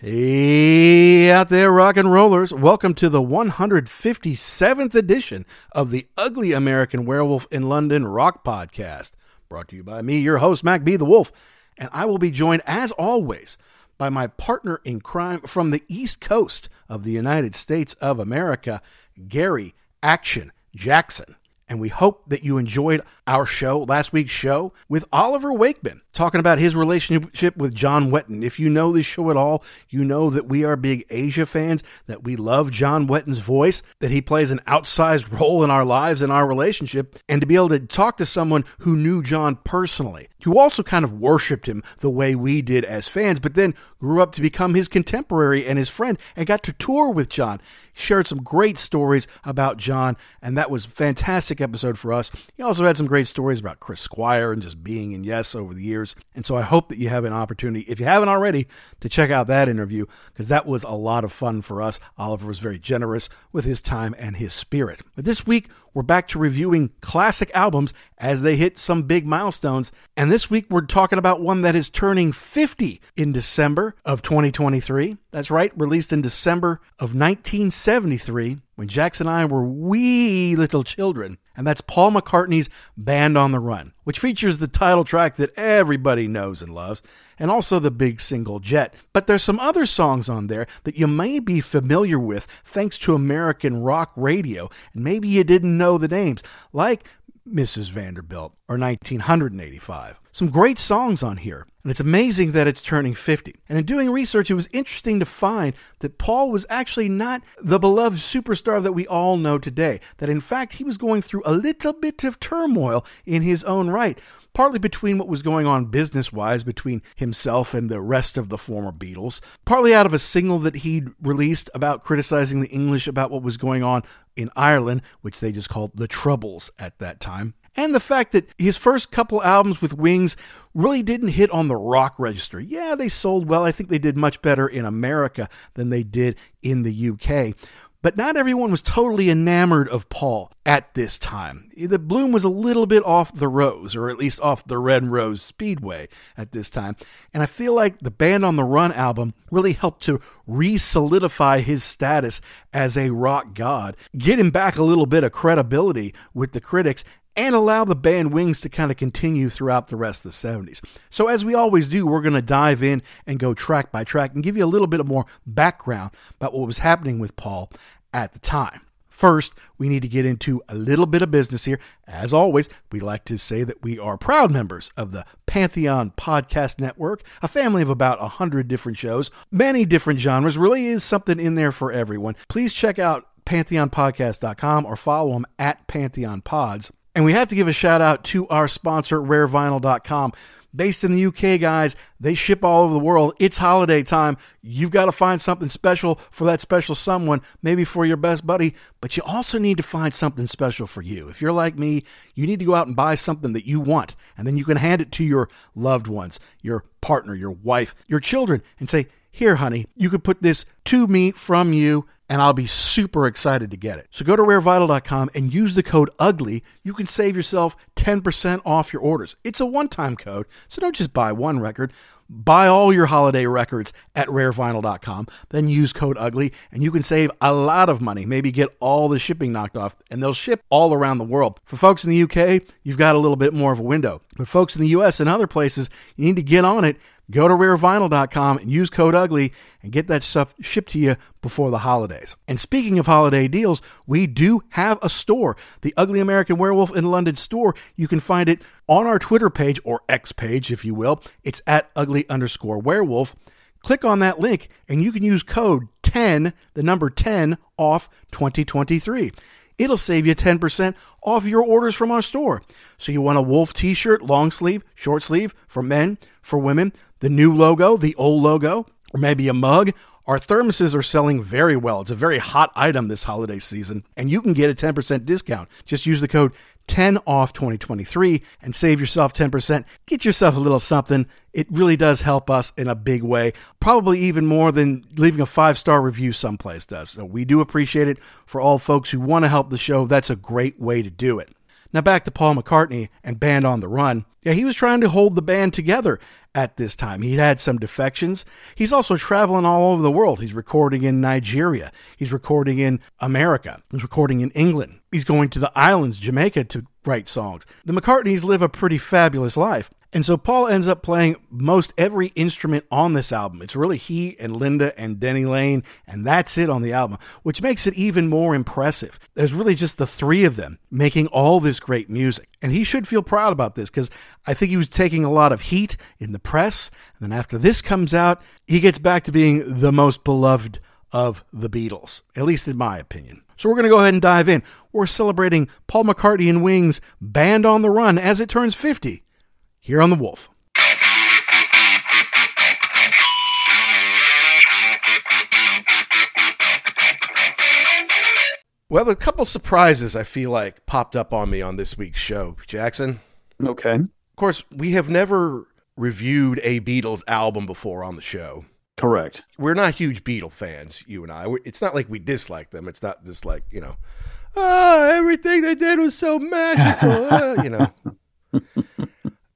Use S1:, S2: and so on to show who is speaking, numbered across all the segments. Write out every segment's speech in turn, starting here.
S1: Hey out there, rock and rollers. Welcome to the 157th edition of the Ugly American Werewolf in London Rock Podcast. Brought to you by me, your host, Mac B. the Wolf. And I will be joined, as always, by my partner in crime from the East Coast of the United States of America, Gary Action Jackson. And we hope that you enjoyed our show, last week's show, with Oliver Wakeman, talking about his relationship with John Wetton. If you know this show at all, you know that we are big Asia fans, that we love John Wetton's voice, that he plays an outsized role in our lives and our relationship, and to be able to talk to someone who knew John personally, who also kind of worshiped him the way we did as fans, but then grew up to become his contemporary and his friend and got to tour with John. Shared some great stories about John, and that was fantastic episode for us. He also had some great stories about Chris Squire and just being in Yes over the years. And so I hope that you have an opportunity, if you haven't already, to check out that interview because that was a lot of fun for us. Oliver was very generous with his time and his spirit. But this week, we're back to reviewing classic albums as they hit some big milestones. And this week, we're talking about one that is turning 50 in December of 2023. That's right, released in December of 1973 when Jackson and I were wee little children. And that's Paul McCartney's Band on the Run, which features the title track that everybody knows and loves, and also the big single Jet. But there's some other songs on there that you may be familiar with thanks to American rock radio, and maybe you didn't know the names, like Mrs. Vanderbilt or 1985. Some great songs on here, and it's amazing that it's turning 50. And in doing research, it was interesting to find that Paul was actually not the beloved superstar that we all know today, that in fact he was going through a little bit of turmoil in his own right partly between what was going on business wise between himself and the rest of the former Beatles, partly out of a single that he'd released about criticizing the English about what was going on in Ireland, which they just called the Troubles at that time. And the fact that his first couple albums with Wings really didn't hit on the rock register. Yeah, they sold well. I think they did much better in America than they did in the UK. But not everyone was totally enamored of Paul at this time. The bloom was a little bit off the rose, or at least off the Red Rose Speedway at this time. And I feel like the Band on the Run album really helped to re solidify his status as a rock god, get him back a little bit of credibility with the critics, and allow the band Wings to kind of continue throughout the rest of the 70s. So, as we always do, we're going to dive in and go track by track and give you a little bit more background about what was happening with Paul at the time. First, we need to get into a little bit of business here. As always, we like to say that we are proud members of the Pantheon Podcast Network, a family of about 100 different shows, many different genres. Really is something in there for everyone. Please check out pantheonpodcast.com or follow them at Pantheon Pods. And we have to give a shout out to our sponsor, rarevinyl.com. Based in the UK, guys, they ship all over the world. It's holiday time. You've got to find something special for that special someone, maybe for your best buddy, but you also need to find something special for you. If you're like me, you need to go out and buy something that you want, and then you can hand it to your loved ones, your partner, your wife, your children, and say, Here, honey, you could put this to me from you and I'll be super excited to get it. So go to rarevinyl.com and use the code UGLY. You can save yourself 10% off your orders. It's a one time code, so don't just buy one record. Buy all your holiday records at rarevinyl.com, then use code UGLY, and you can save a lot of money. Maybe get all the shipping knocked off, and they'll ship all around the world. For folks in the UK, you've got a little bit more of a window. But folks in the US and other places, you need to get on it Go to rarevinyl.com and use code UGLY and get that stuff shipped to you before the holidays. And speaking of holiday deals, we do have a store, the Ugly American Werewolf in London store. You can find it on our Twitter page or X page, if you will. It's at ugly underscore werewolf. Click on that link and you can use code 10, the number 10, off 2023. it'll save you 10% off your orders from our store. So you want a Wolf t shirt, long sleeve, short sleeve, for men, for women, the new logo, the old logo, or maybe a mug. Our thermoses are selling very well. It's a very hot item this holiday season, and you can get a 10% discount. Just use the code 10 off 2023 and save yourself 10%. Get yourself a little something. It really does help us in a big way, probably even more than leaving a five star review someplace does. So we do appreciate it for all folks who want to help the show. That's a great way to do it. Now back to Paul McCartney and Band on the Run. Yeah, he was trying to hold the band together at this time. He'd had some defections. He's also traveling all over the world. He's recording in Nigeria. He's recording in America. He's recording in England. He's going to the islands, Jamaica, to write songs. The McCartneys live a pretty fabulous life. And so Paul ends up playing most every instrument on this album. It's really he and Linda and Denny Laine, and that's it on the album, which makes it even more impressive. There's really just the three of them making all this great music. And he should feel proud about this because I think he was taking a lot of heat in the press. And then after this comes out, he gets back to being the most beloved of the Beatles, at least in my opinion. So we're going to go ahead and dive in. We're celebrating Paul McCartney and Wings Band on the Run as it turns 50 here on The Wolf. Well, a couple surprises I feel like popped up on me on this week's show, Jackson.
S2: Okay.
S1: Of course, we have never reviewed a Beatles album before on the show.
S2: Correct.
S1: We're not huge Beatle fans, you and I. It's not like we dislike them. It's not just like, you know, oh, everything they did was so magical, uh, you know.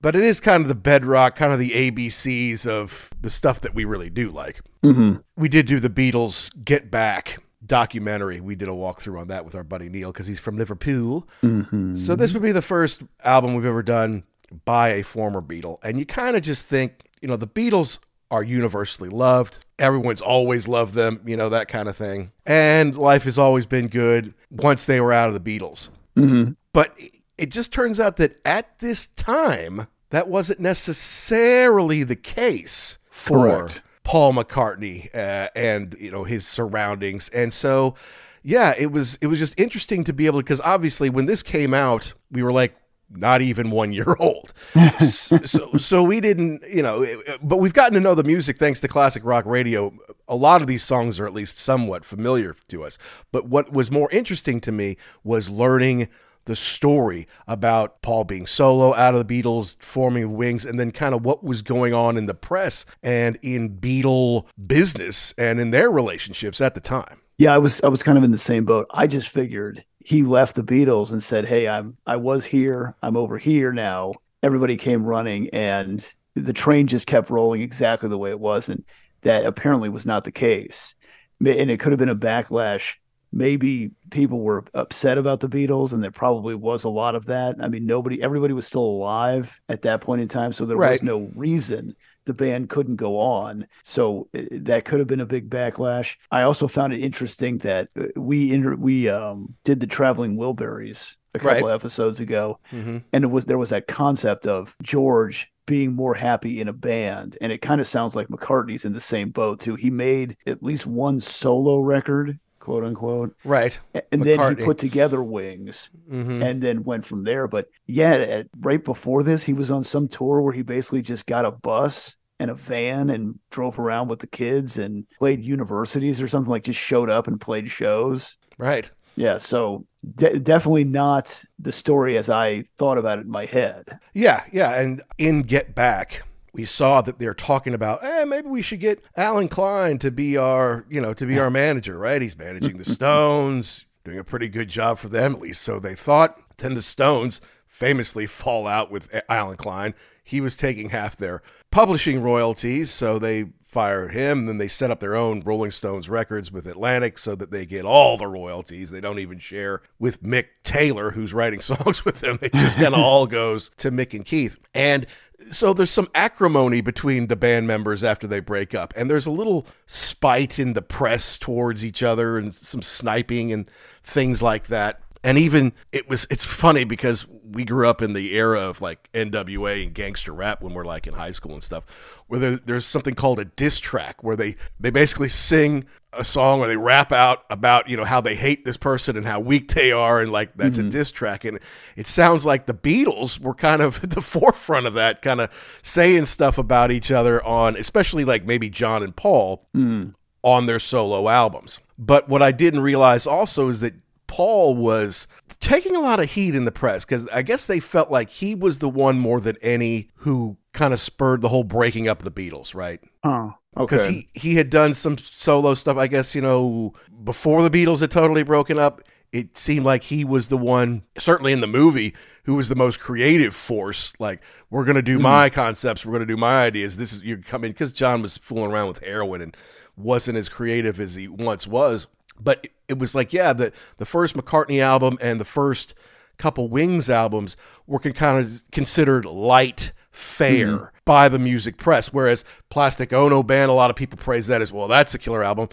S1: But it is kind of the bedrock, kind of the ABCs of the stuff that we really do like.
S2: Mm-hmm.
S1: We did do the Beatles Get Back documentary. We did a walkthrough on that with our buddy Neil because he's from Liverpool.
S2: Mm-hmm.
S1: So this would be the first album we've ever done by a former Beatle. And you kind of just think, you know, the Beatles are universally loved. Everyone's always loved them, you know, that kind of thing. And life has always been good once they were out of the Beatles.
S2: Mm-hmm.
S1: But it just turns out that at this time, that wasn't necessarily the case for
S2: Correct.
S1: Paul McCartney uh, and you know his surroundings, and so yeah, it was it was just interesting to be able to because obviously when this came out, we were like not even one year old, so, so so we didn't you know, but we've gotten to know the music thanks to classic rock radio. A lot of these songs are at least somewhat familiar to us, but what was more interesting to me was learning the story about Paul being solo out of the Beatles, forming Wings, and then kind of what was going on in the press and in Beatle business and in their relationships at the time.
S2: Yeah, I was I was kind of in the same boat. I just figured he left the Beatles and said, "Hey, I'm I was here. I'm over here now." Everybody came running, and the train just kept rolling exactly the way it was, and that apparently was not the case. And it could have been a backlash maybe people were upset about the Beatles, and there probably was a lot of that. I mean, nobody, everybody was still alive at that point in time, so there
S1: Right.
S2: was no reason the band couldn't go on. So uh, that could have been a big backlash. I also found it interesting that uh, we inter- we um, did the traveling Wilburys a couple
S1: Right.
S2: episodes ago,
S1: Mm-hmm.
S2: and it was there was that concept of George being more happy in a band and it kind of sounds like McCartney's in the same boat too. He made at least one solo record, quote unquote,
S1: Right.
S2: and then he put together Wings
S1: Mm-hmm.
S2: and then went from there. But yeah, at, right before this, he was on some tour where he basically just got a bus and a van and drove around with the kids and played universities or something like just showed up and played shows.
S1: Right.
S2: Yeah, so de- definitely not the story as I thought about it in my head.
S1: Yeah, yeah. And in Get Back, we saw that they're talking about, eh, maybe we should get Allen Klein to be our, you know, to be our manager, right? He's managing the Stones, doing a pretty good job for them, at least so they thought. Then the Stones famously fall out with Allen Klein. He was taking half their publishing royalties, so they fired him. Then they set up their own Rolling Stones records with Atlantic so that they get all the royalties. They don't even share with Mick Taylor, who's writing songs with them. It just kind of all goes to Mick and Keith. And so there's some acrimony between the band members after they break up. And there's a little spite in the press towards each other and some sniping and things like that. And even it was it's funny because we grew up in the era of like NWA and gangster rap when we're like in high school and stuff, where there, there's something called a diss track where they they basically sing a song or they rap out about you know how they hate this person and how weak they are and like that's mm-hmm. a diss track and it sounds like the Beatles were kind of at the forefront of that kind of saying stuff about each other on especially like maybe John and Paul mm. on their solo albums but what I didn't realize also is that Paul was taking a lot of heat in the press because I guess they felt like he was the one more than any who kind of spurred the whole breaking up of the Beatles, right?
S2: Oh, okay.
S1: Because he, he had done some solo stuff, I guess, you know, before the Beatles had totally broken up. It seemed like he was the one, certainly in the movie, who was the most creative force. Like, we're going to do mm. my concepts, we're going to do my ideas. This is, you're coming, because John was fooling around with heroin and wasn't as creative as he once was but it was like yeah the the first McCartney album and the first couple Wings albums were kind of considered light fare mm-hmm. by the music press whereas Plastic Ono Band a lot of people praise that as well that's a killer album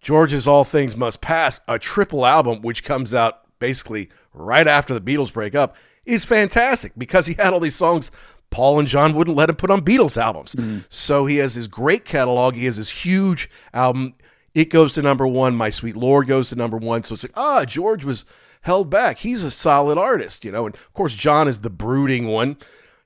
S1: George's All Things Must Pass a triple album which comes out basically right after the Beatles break up is fantastic because he had all these songs Paul and John wouldn't let him put on Beatles albums. Mm-hmm. So he has this great catalog. He has this huge album it goes to number one. My Sweet Lord goes to number one. So it's like, ah, George was held back. He's a solid artist, you know. And of course, John is the brooding one.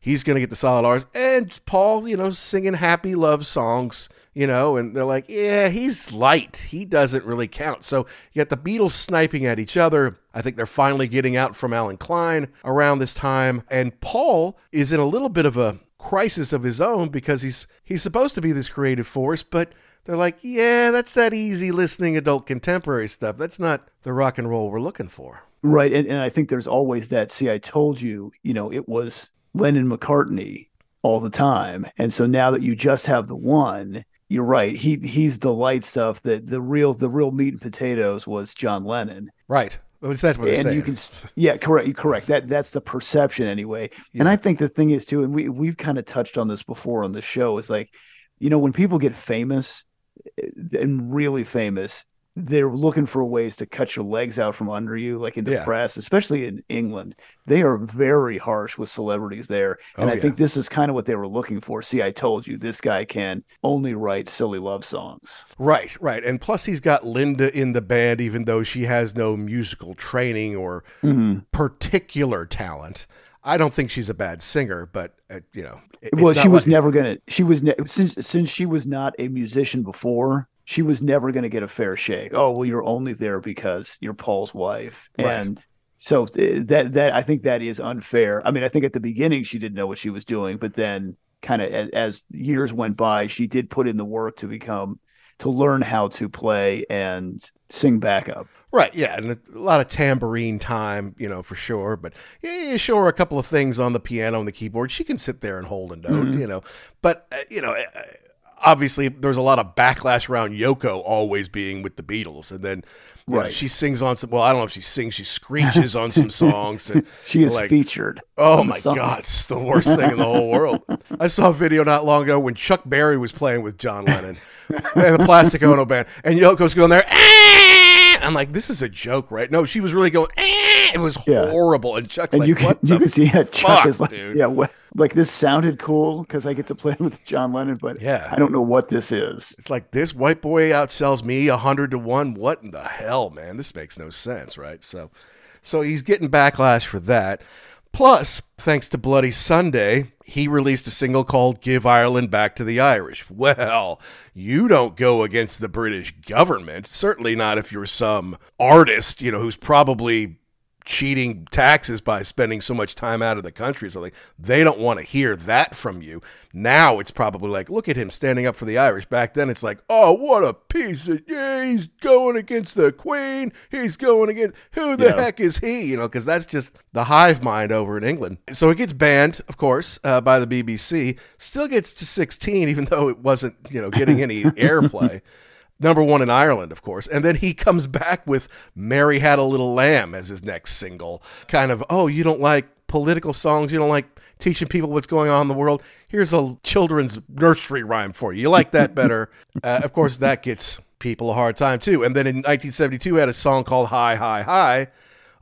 S1: He's going to get the solid artist. And Paul, you know, singing happy love songs, you know, and they're like, yeah, he's light. He doesn't really count. So you got the Beatles sniping at each other. I think they're finally getting out from Allen Klein around this time. And Paul is in a little bit of a crisis of his own because he's he's supposed to be this creative force, but they're like, yeah, that's that easy listening adult contemporary stuff. That's not the rock and roll we're looking for.
S2: Right. And, and I think there's always that. See, I told you, you know, it was Lennon McCartney all the time. And so now that you just have the one, you're right. He he's the light stuff that the real the real meat and potatoes was John Lennon.
S1: Right. That's what they're
S2: and
S1: saying.
S2: you can, yeah, correct, correct. That that's the perception anyway. Yeah. And I think the thing is too, and we we've kind of touched on this before on the show, is like, you know, when people get famous, and really famous, they're looking for ways to cut your legs out from under you, like in the yeah. press, especially in England. They are very harsh with celebrities there. And oh, I yeah. think this is kind of what they were looking for. See, I told you this guy can only write silly love songs.
S1: Right, right. And plus, he's got Linda in the band, even though she has no musical training or mm-hmm. particular talent. I don't think she's a bad singer, but uh, you know,
S2: well, she was like... never gonna. She was ne- since since she was not a musician before. She was never going to get a fair shake. Oh well, you're only there because you're Paul's wife, right. and so uh, that that I think that is unfair. I mean, I think at the beginning she didn't know what she was doing, but then kind of as, as years went by, she did put in the work to become to learn how to play and sing backup.
S1: Right, yeah, and a lot of tambourine time, you know, for sure. But yeah, you show her a couple of things on the piano and the keyboard. She can sit there and hold a note, mm-hmm. you know. But uh, you know, uh, obviously, there's a lot of backlash around Yoko always being with the Beatles, and then right, know, she sings on some. Well, I don't know if she sings, she screeches on some songs, and
S2: she is like, featured.
S1: Oh my god, it's the worst thing in the whole world. I saw a video not long ago when Chuck Berry was playing with John Lennon and the Plastic Ono band, and Yoko's going there. I'm like, this is a joke, right? No, she was really going. Eh! It was yeah. horrible, and Chuck's and like,
S2: you
S1: can,
S2: you can see
S1: yeah,
S2: Chuck is
S1: like,
S2: dude. yeah, what, like this sounded cool because I get to play with John Lennon, but yeah, I don't know what this is.
S1: It's like this white boy outsells me a hundred to one. What in the hell, man? This makes no sense, right? So, so he's getting backlash for that. Plus, thanks to Bloody Sunday, he released a single called Give Ireland Back to the Irish. Well, you don't go against the British government, certainly not if you're some artist, you know, who's probably cheating taxes by spending so much time out of the country. So like they don't want to hear that from you. Now it's probably like, look at him standing up for the Irish. Back then it's like, oh, what a piece of yeah, he's going against the Queen. He's going against who the yeah. heck is he? You know, because that's just the hive mind over in England. So it gets banned, of course, uh, by the BBC. Still gets to 16, even though it wasn't, you know, getting any airplay number one in Ireland, of course. And then he comes back with Mary Had a Little Lamb as his next single. Kind of, oh, you don't like political songs, you don't like teaching people what's going on in the world. Here's a children's nursery rhyme for you. You like that better. uh, of course, that gets people a hard time too. And then in 1972, he had a song called Hi, Hi, Hi.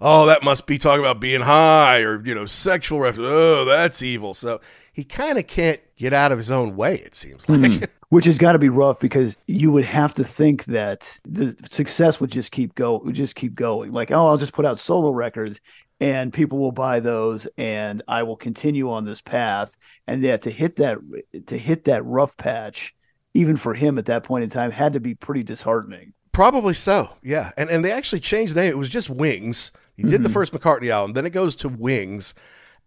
S1: oh, that must be talking about being high or, you know, sexual reference. Oh, that's evil. So he kind of can't get out of his own way, it seems like.
S2: Mm. Which has got to be rough because you would have to think that the success would just keep go would just keep going. Like, oh, I'll just put out solo records and people will buy those and I will continue on this path. And yeah, to hit that to hit that rough patch, even for him at that point in time, had to be pretty disheartening.
S1: Probably so, yeah. And and they actually changed the name. It was just Wings. He did the
S2: Mhm.
S1: first McCartney album, then it goes to Wings,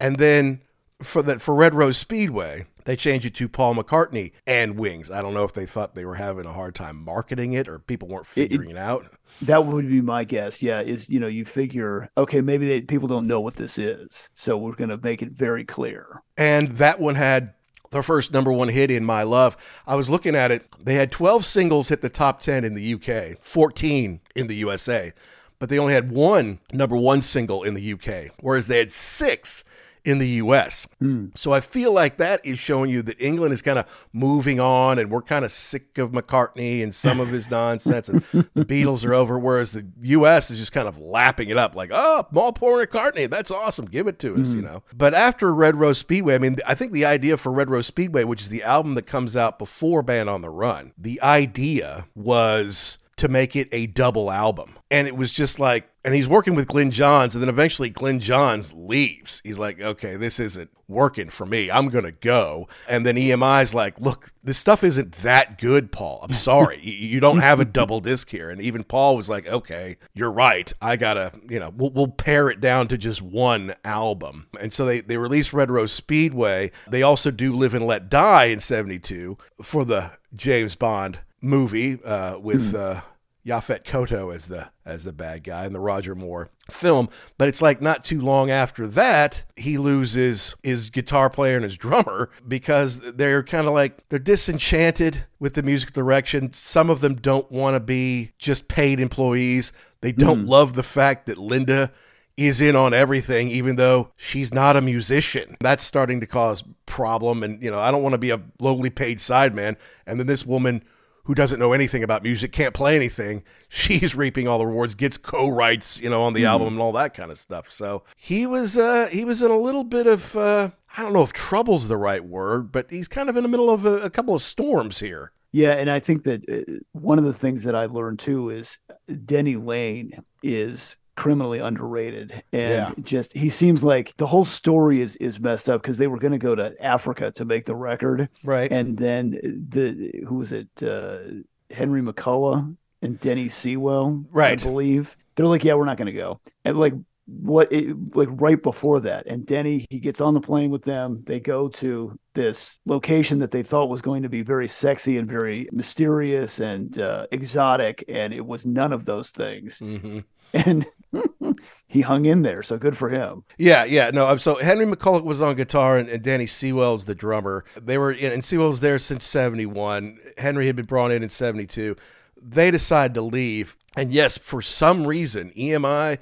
S1: and then for that for Red Rose Speedway, they changed it to Paul McCartney and Wings. I don't know if they thought they were having a hard time marketing it or people weren't
S2: It- it-
S1: figuring it, out.
S2: That would be my guess. Yeah, is you know you figure okay maybe they, people don't know what this is, so we're going to make it very clear.
S1: And that one had their first number one hit in My Love. I was looking at it. They had 12 singles hit the top 10 in the UK, 14 in the USA, but they only had one number one single in the UK, whereas they had six in the US. Hmm. So I feel like that is showing you that England is kind of moving on and we're kind of sick of McCartney and some of his nonsense and the Beatles are over, whereas the US is just kind of lapping it up like, oh, Paul McCartney, that's awesome. Give it to us, hmm. you know. But after Red Rose Speedway, I mean, I think the idea for Red Rose Speedway, which is the album that comes out before Band on the Run, the idea was to make it a double album. And it was just like, and he's working with Glyn Johns, and then eventually Glyn Johns leaves. He's like, okay, this isn't working for me. I'm going to go. And then EMI's like, look, this stuff isn't that good, Paul. I'm sorry. you, don't have a double disc here. And even Paul was like, okay, you're right. I got to, you know, we'll, we'll pare it down to just one album. And so they, they released Red Rose Speedway. They also do Live and Let Die in 72 for the James Bond movie uh, with uh, Yaphet Kotto as the as the bad guy in the Roger Moore film. But it's like not too long after that, he loses his guitar player and his drummer because they're kind of like they're disenchanted with the music direction. Some of them don't want to be just paid employees. They don't love the fact that Linda is in on everything even though she's not a musician that's starting to cause problem and you know i don't want to be a lowly paid sideman and then this woman who doesn't know anything about music can't play anything she's reaping all the rewards gets co-writes you know on the album and all that kind of stuff. So he was uh he was in a little bit of uh i don't know if trouble's the right word but he's kind of in the middle of a, a couple of storms here.
S2: Yeah, and I think that uh, one of the things that I learned too is Denny Laine is criminally underrated. And
S1: Yeah.
S2: just he seems like the whole story is is messed up because they were going to go to Africa to make the record.
S1: Right.
S2: And then the who was it? Uh Henry McCullough and Denny Seiwell
S1: Right.
S2: I believe. They're like yeah we're not going to go. And like what it, like right before that. And Denny he gets on the plane with them. They go to this location that they thought was going to be very sexy and very mysterious and uh, exotic. And it was none of those things.
S1: Hmm
S2: and he hung in there so good for him
S1: Yeah, yeah, no. So Henry McCullough was on guitar, and, and Danny Seiwell's the drummer. They were, in, and Seiwell's there since '71. Henry had been brought in in '72. They decided to leave, and yes, for some reason, EMI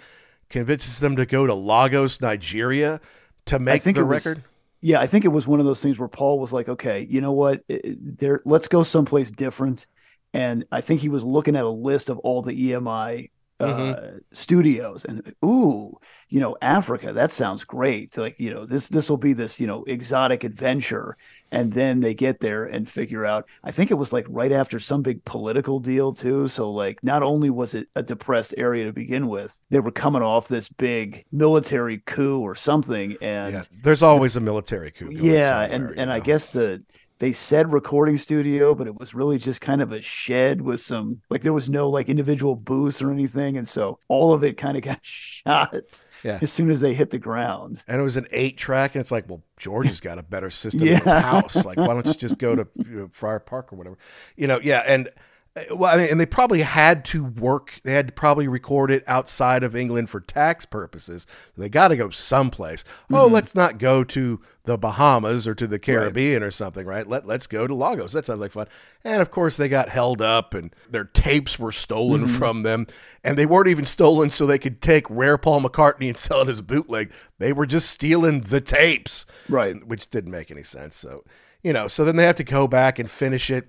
S1: convinces them to go to Lagos, Nigeria, to make the
S2: it was-
S1: record.
S2: Yeah, I think it was one of those things where Paul was like, "Okay, you know what? There, let's go someplace different." And I think he was looking at a list of all the EMI uh,
S1: Mm-hmm.
S2: studios, and ooh, you know, Africa. That sounds great. Like, you know, this this will be this you know exotic adventure. And then they get there and figure out. I think it was like right after some big political deal too. So like, not only was it a depressed area to begin with, they were coming off this big military coup or something, and
S1: Yeah, there's always a military coup. Going
S2: yeah and and i guess the they said recording studio but it was really just kind of a shed with some like there was no like individual booths or anything and so all of it kind of got shot
S1: Yeah.
S2: as soon as they hit the ground
S1: and it was an eight track, and it's like, well, George has got a better system in his house. Like, why don't you just go to you know, Friar Park or whatever? You know, yeah, and well, I mean, and they probably had to work. They had to probably record it outside of England for tax purposes. They got to go someplace. Oh,
S2: Mm-hmm.
S1: let's not go to the Bahamas or to the Caribbean or something, right? Let Let's go to Lagos. That sounds like fun. And of course, they got held up, and their tapes were stolen
S2: Mm-hmm.
S1: from them, and they weren't even stolen so they could take rare Paul McCartney and sell it as a bootleg. They were just stealing the tapes
S2: right
S1: which didn't make any sense. So, you know, so then they have to go back and finish it.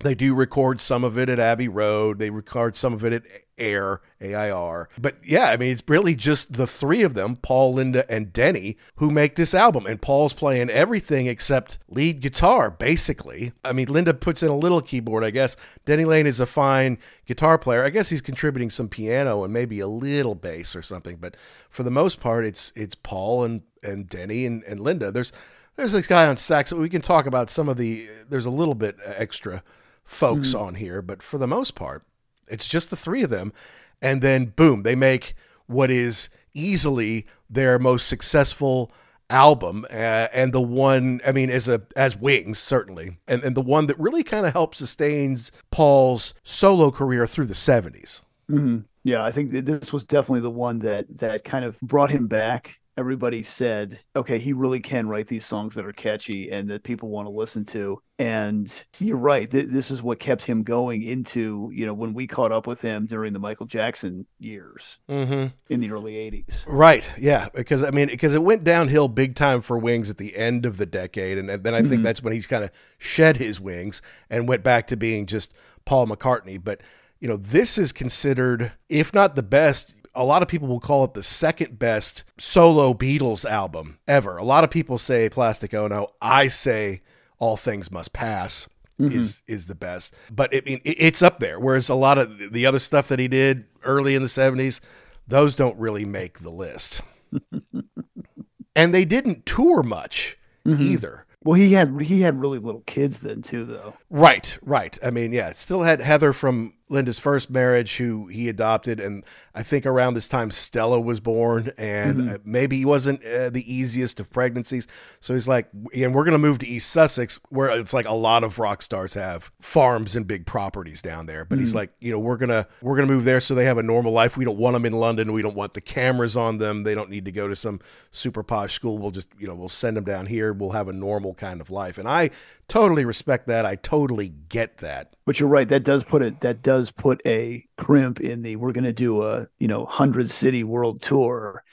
S1: They do record some of it at Abbey Road. They record some of it at Air, AIR. But yeah, I mean, it's really just the three of them, Paul, Linda, and Denny, who make this album. And Paul's playing everything except lead guitar, basically. I mean, Linda puts in a little keyboard, I guess. Denny Laine is a fine guitar player. I guess he's contributing some piano and maybe a little bass or something. But for the most part, it's it's Paul and, and Denny and, and Linda. There's there's a guy on sax. We can talk about some of the. There's a little bit extra folks mm-hmm. on here, but for the most part, it's just the three of them. And then boom, they make what is easily their most successful album uh, and the one i mean as a as wings certainly and, and the one that really kind of helps sustains paul's solo career through the 70s
S2: mm-hmm. yeah i think this was definitely the one that that kind of brought him back everybody said, okay, he really can write these songs that are catchy and that people want to listen to. And you're right. Th- this is what kept him going into, you know, when we caught up with him during the Michael Jackson years mm-hmm. in the early 80s.
S1: Right. Yeah. Because, I mean, because it went downhill big time for Wings at the end of the decade. And then I think mm-hmm. that's when he's kind of shed his wings and went back to being just Paul McCartney. But, you know, this is considered, if not the best, a lot of people will call it the second best solo Beatles album ever. A lot of people say Plastic Ono. I say All Things Must Pass. Mm-hmm. Is is the best, but it, it, it's up there. Whereas a lot of the other stuff that he did early in the seventies, those don't really make the list. and they didn't tour much mm-hmm. either.
S2: Well, he had he had really little kids then too, though.
S1: Right, right. I mean, yeah, still had Heather from Linda's first marriage, who he adopted, and I think around this time Stella was born, and mm-hmm. maybe he wasn't uh, the easiest of pregnancies. So he's like, and we're gonna move to East Sussex, where it's like a lot of rock stars have farms and big properties down there. But mm-hmm. he's like, you know, we're gonna we're gonna move there so they have a normal life. We don't want them in London. We don't want the cameras on them. They don't need to go to some super posh school. We'll just, you know, we'll send them down here. We'll have a normal kind of life. And I totally respect that. I totally get that.
S2: But you're right. That does put it. That does put a crimp in the. We're going to do a you know hundred city world tour.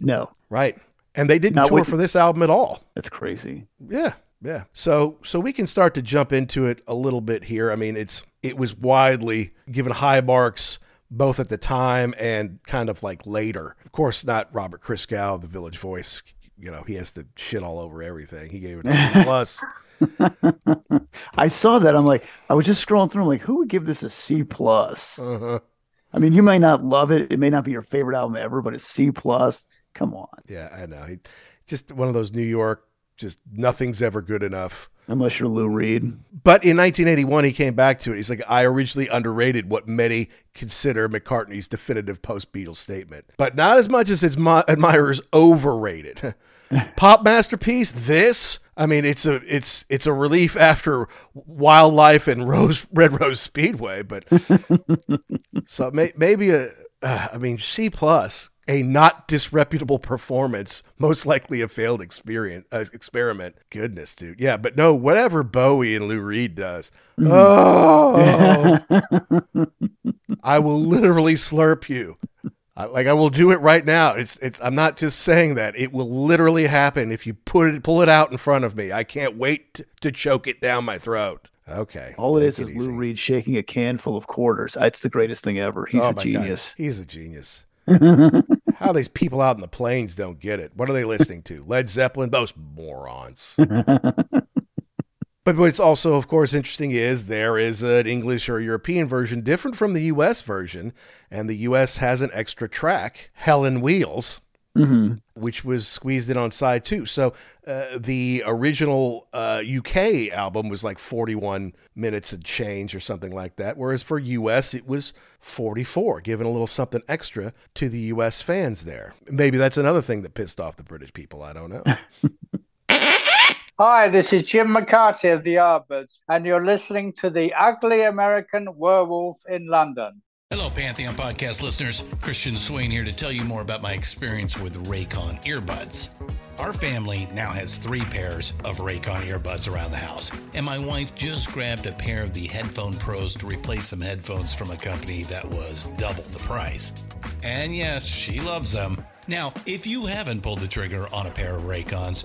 S2: No.
S1: Right. And they didn't Not tour for this album at all.
S2: That's crazy.
S1: Yeah. Yeah. So so we can start to jump into it a little bit here. I mean, it's it was widely given high marks both at the time and kind of like later. Of course, not Robert Christgau, the Village Voice. You know, he has the shit all over everything. He gave it a C plus.
S2: I saw that. I'm like, I was just scrolling through. I'm like, who would give this a C plus? Uh-huh. I mean, you may not love it. It may not be your favorite album ever, but a C plus. Come on.
S1: Yeah, I know. He, just one of those New York. Just nothing's ever good enough.
S2: Unless you're Lou Reed.
S1: But in 1981, he came back to it. He's like, I originally underrated what many consider McCartney's definitive post Beatles statement, but not as much as its admirers overrated. Pop masterpiece, this I mean, it's a it's it's a relief after Wild Life and Rose Red Rose Speedway, but so may, maybe a uh, I mean C plus a not disreputable performance, most likely a failed experience uh, experiment. Goodness, dude, yeah, but no, whatever Bowie and Lou Reed does, mm. oh, I will literally slurp you. I, like I will do it right now. It's it's. I'm not just saying that. It will literally happen if you put it pull it out in front of me. I can't wait to, choke it down my throat. Okay.
S2: All it is is Lou Reed shaking a can full of quarters. It's the greatest thing ever. He's oh a genius.
S1: God. He's a genius. How these people out in the plains don't get it. What are they listening to? Led Zeppelin? Those morons. But what's also, of course, interesting is there is an English or European version different from the US version, and the US has an extra track, Helen Wheels. Mm-hmm. Which was squeezed in on side two. So uh, the original uh, UK album was like 41 minutes and change or something like that. Whereas for US, it was 44, giving a little something extra to the US fans there. Maybe that's another thing that pissed off the British people. I don't know.
S3: Hi, this is Jim McCarty of the Yardbirds, and you're listening to the Ugly American Werewolf in London.
S4: Hello, Pantheon podcast listeners. Christian Swain here to tell you more about my experience with Raycon earbuds. Our family now has three pairs of Raycon earbuds around the house, and my wife just grabbed a pair of the Headphone Pros to replace some headphones from a company that was double the price. And yes, she loves them. Now, if you haven't pulled the trigger on a pair of Raycons,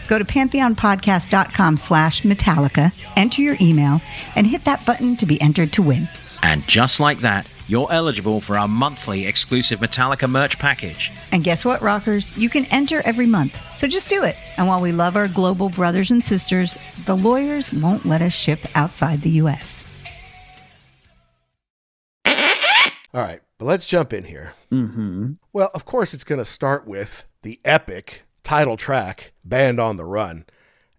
S5: Go to pantheonpodcast.com slash Metallica, enter your email, and hit that button to be entered to win.
S6: And just like that, you're eligible for our monthly exclusive Metallica merch package.
S5: And guess what, rockers? You can enter every month. So just do it. And while we love our global brothers and sisters, the lawyers won't let us ship outside the U.S.
S1: All right, but let's jump in here.
S2: Mm-hmm.
S1: Well, of course, it's going to start with the epic title track, Band on the Run.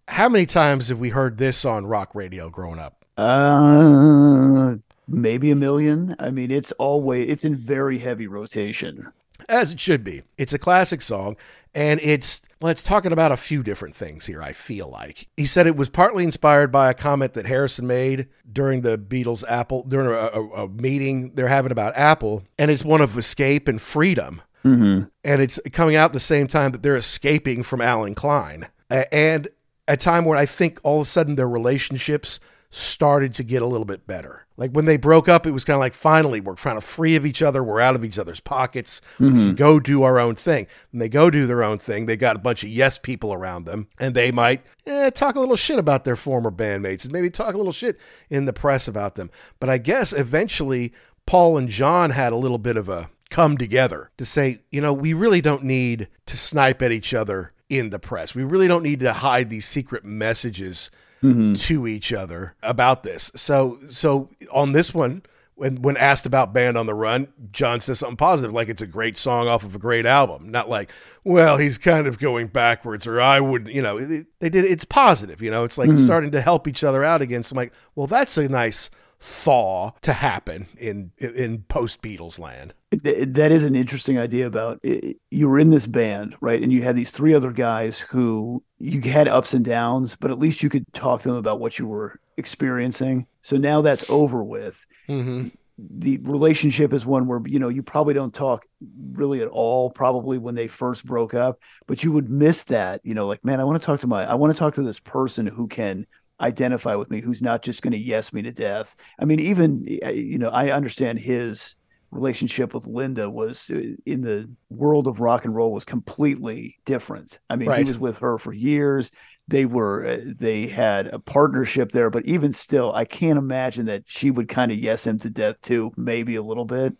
S1: How many times have we heard this on rock radio growing up?
S2: Uh, maybe a million. I mean, it's always it's in very heavy rotation.
S1: As it should be. It's a classic song, and it's well, it's talking about a few different things here, I feel like. He said it was partly inspired by a comment that Harrison made during the Beatles Apple during a, a, a meeting they're having about Apple, and it's one of escape and freedom.
S2: Mm-hmm.
S1: and it's coming out at the same time that they're escaping from Allen Klein. And a time where I think all of a sudden their relationships started to get a little bit better. Like when they broke up, it was kind of like finally we're kind of free of each other. We're out of each other's pockets. We can go do our own thing. And they go do their own thing, they got a bunch of yes people around them, and they might eh, talk a little shit about their former bandmates and maybe talk a little shit in the press about them. But I guess eventually Paul and John had a little bit of a come together to say, you know, we really don't need to snipe at each other in the press. We really don't need to hide these secret messages mm-hmm. to each other about this. So so on this one when when asked about Band on the Run, John says something positive like it's a great song off of a great album. Not like, well, he's kind of going backwards or I would, you know, they did it's positive, you know. It's like mm-hmm. starting to help each other out again. So I'm like, well, that's a nice thaw to happen in in post Beatles land.
S2: That is an interesting idea about it. you were in this band right and you had these three other guys who you had ups and downs but at least you could talk to them about what you were experiencing so now that's over with
S1: Mm-hmm.
S2: the relationship is one where you know you probably don't talk really at all probably when they first broke up but you would miss that you know like man i want to talk to my i want to talk to this person who can identify with me who's not just going to yes me to death. I mean even uh, you know i understand his relationship with linda was uh, in the world of rock and roll was completely different. I mean he was with her for years. They were uh, they had a partnership there but even still i can't imagine that she would kind of yes him to death too maybe a little bit.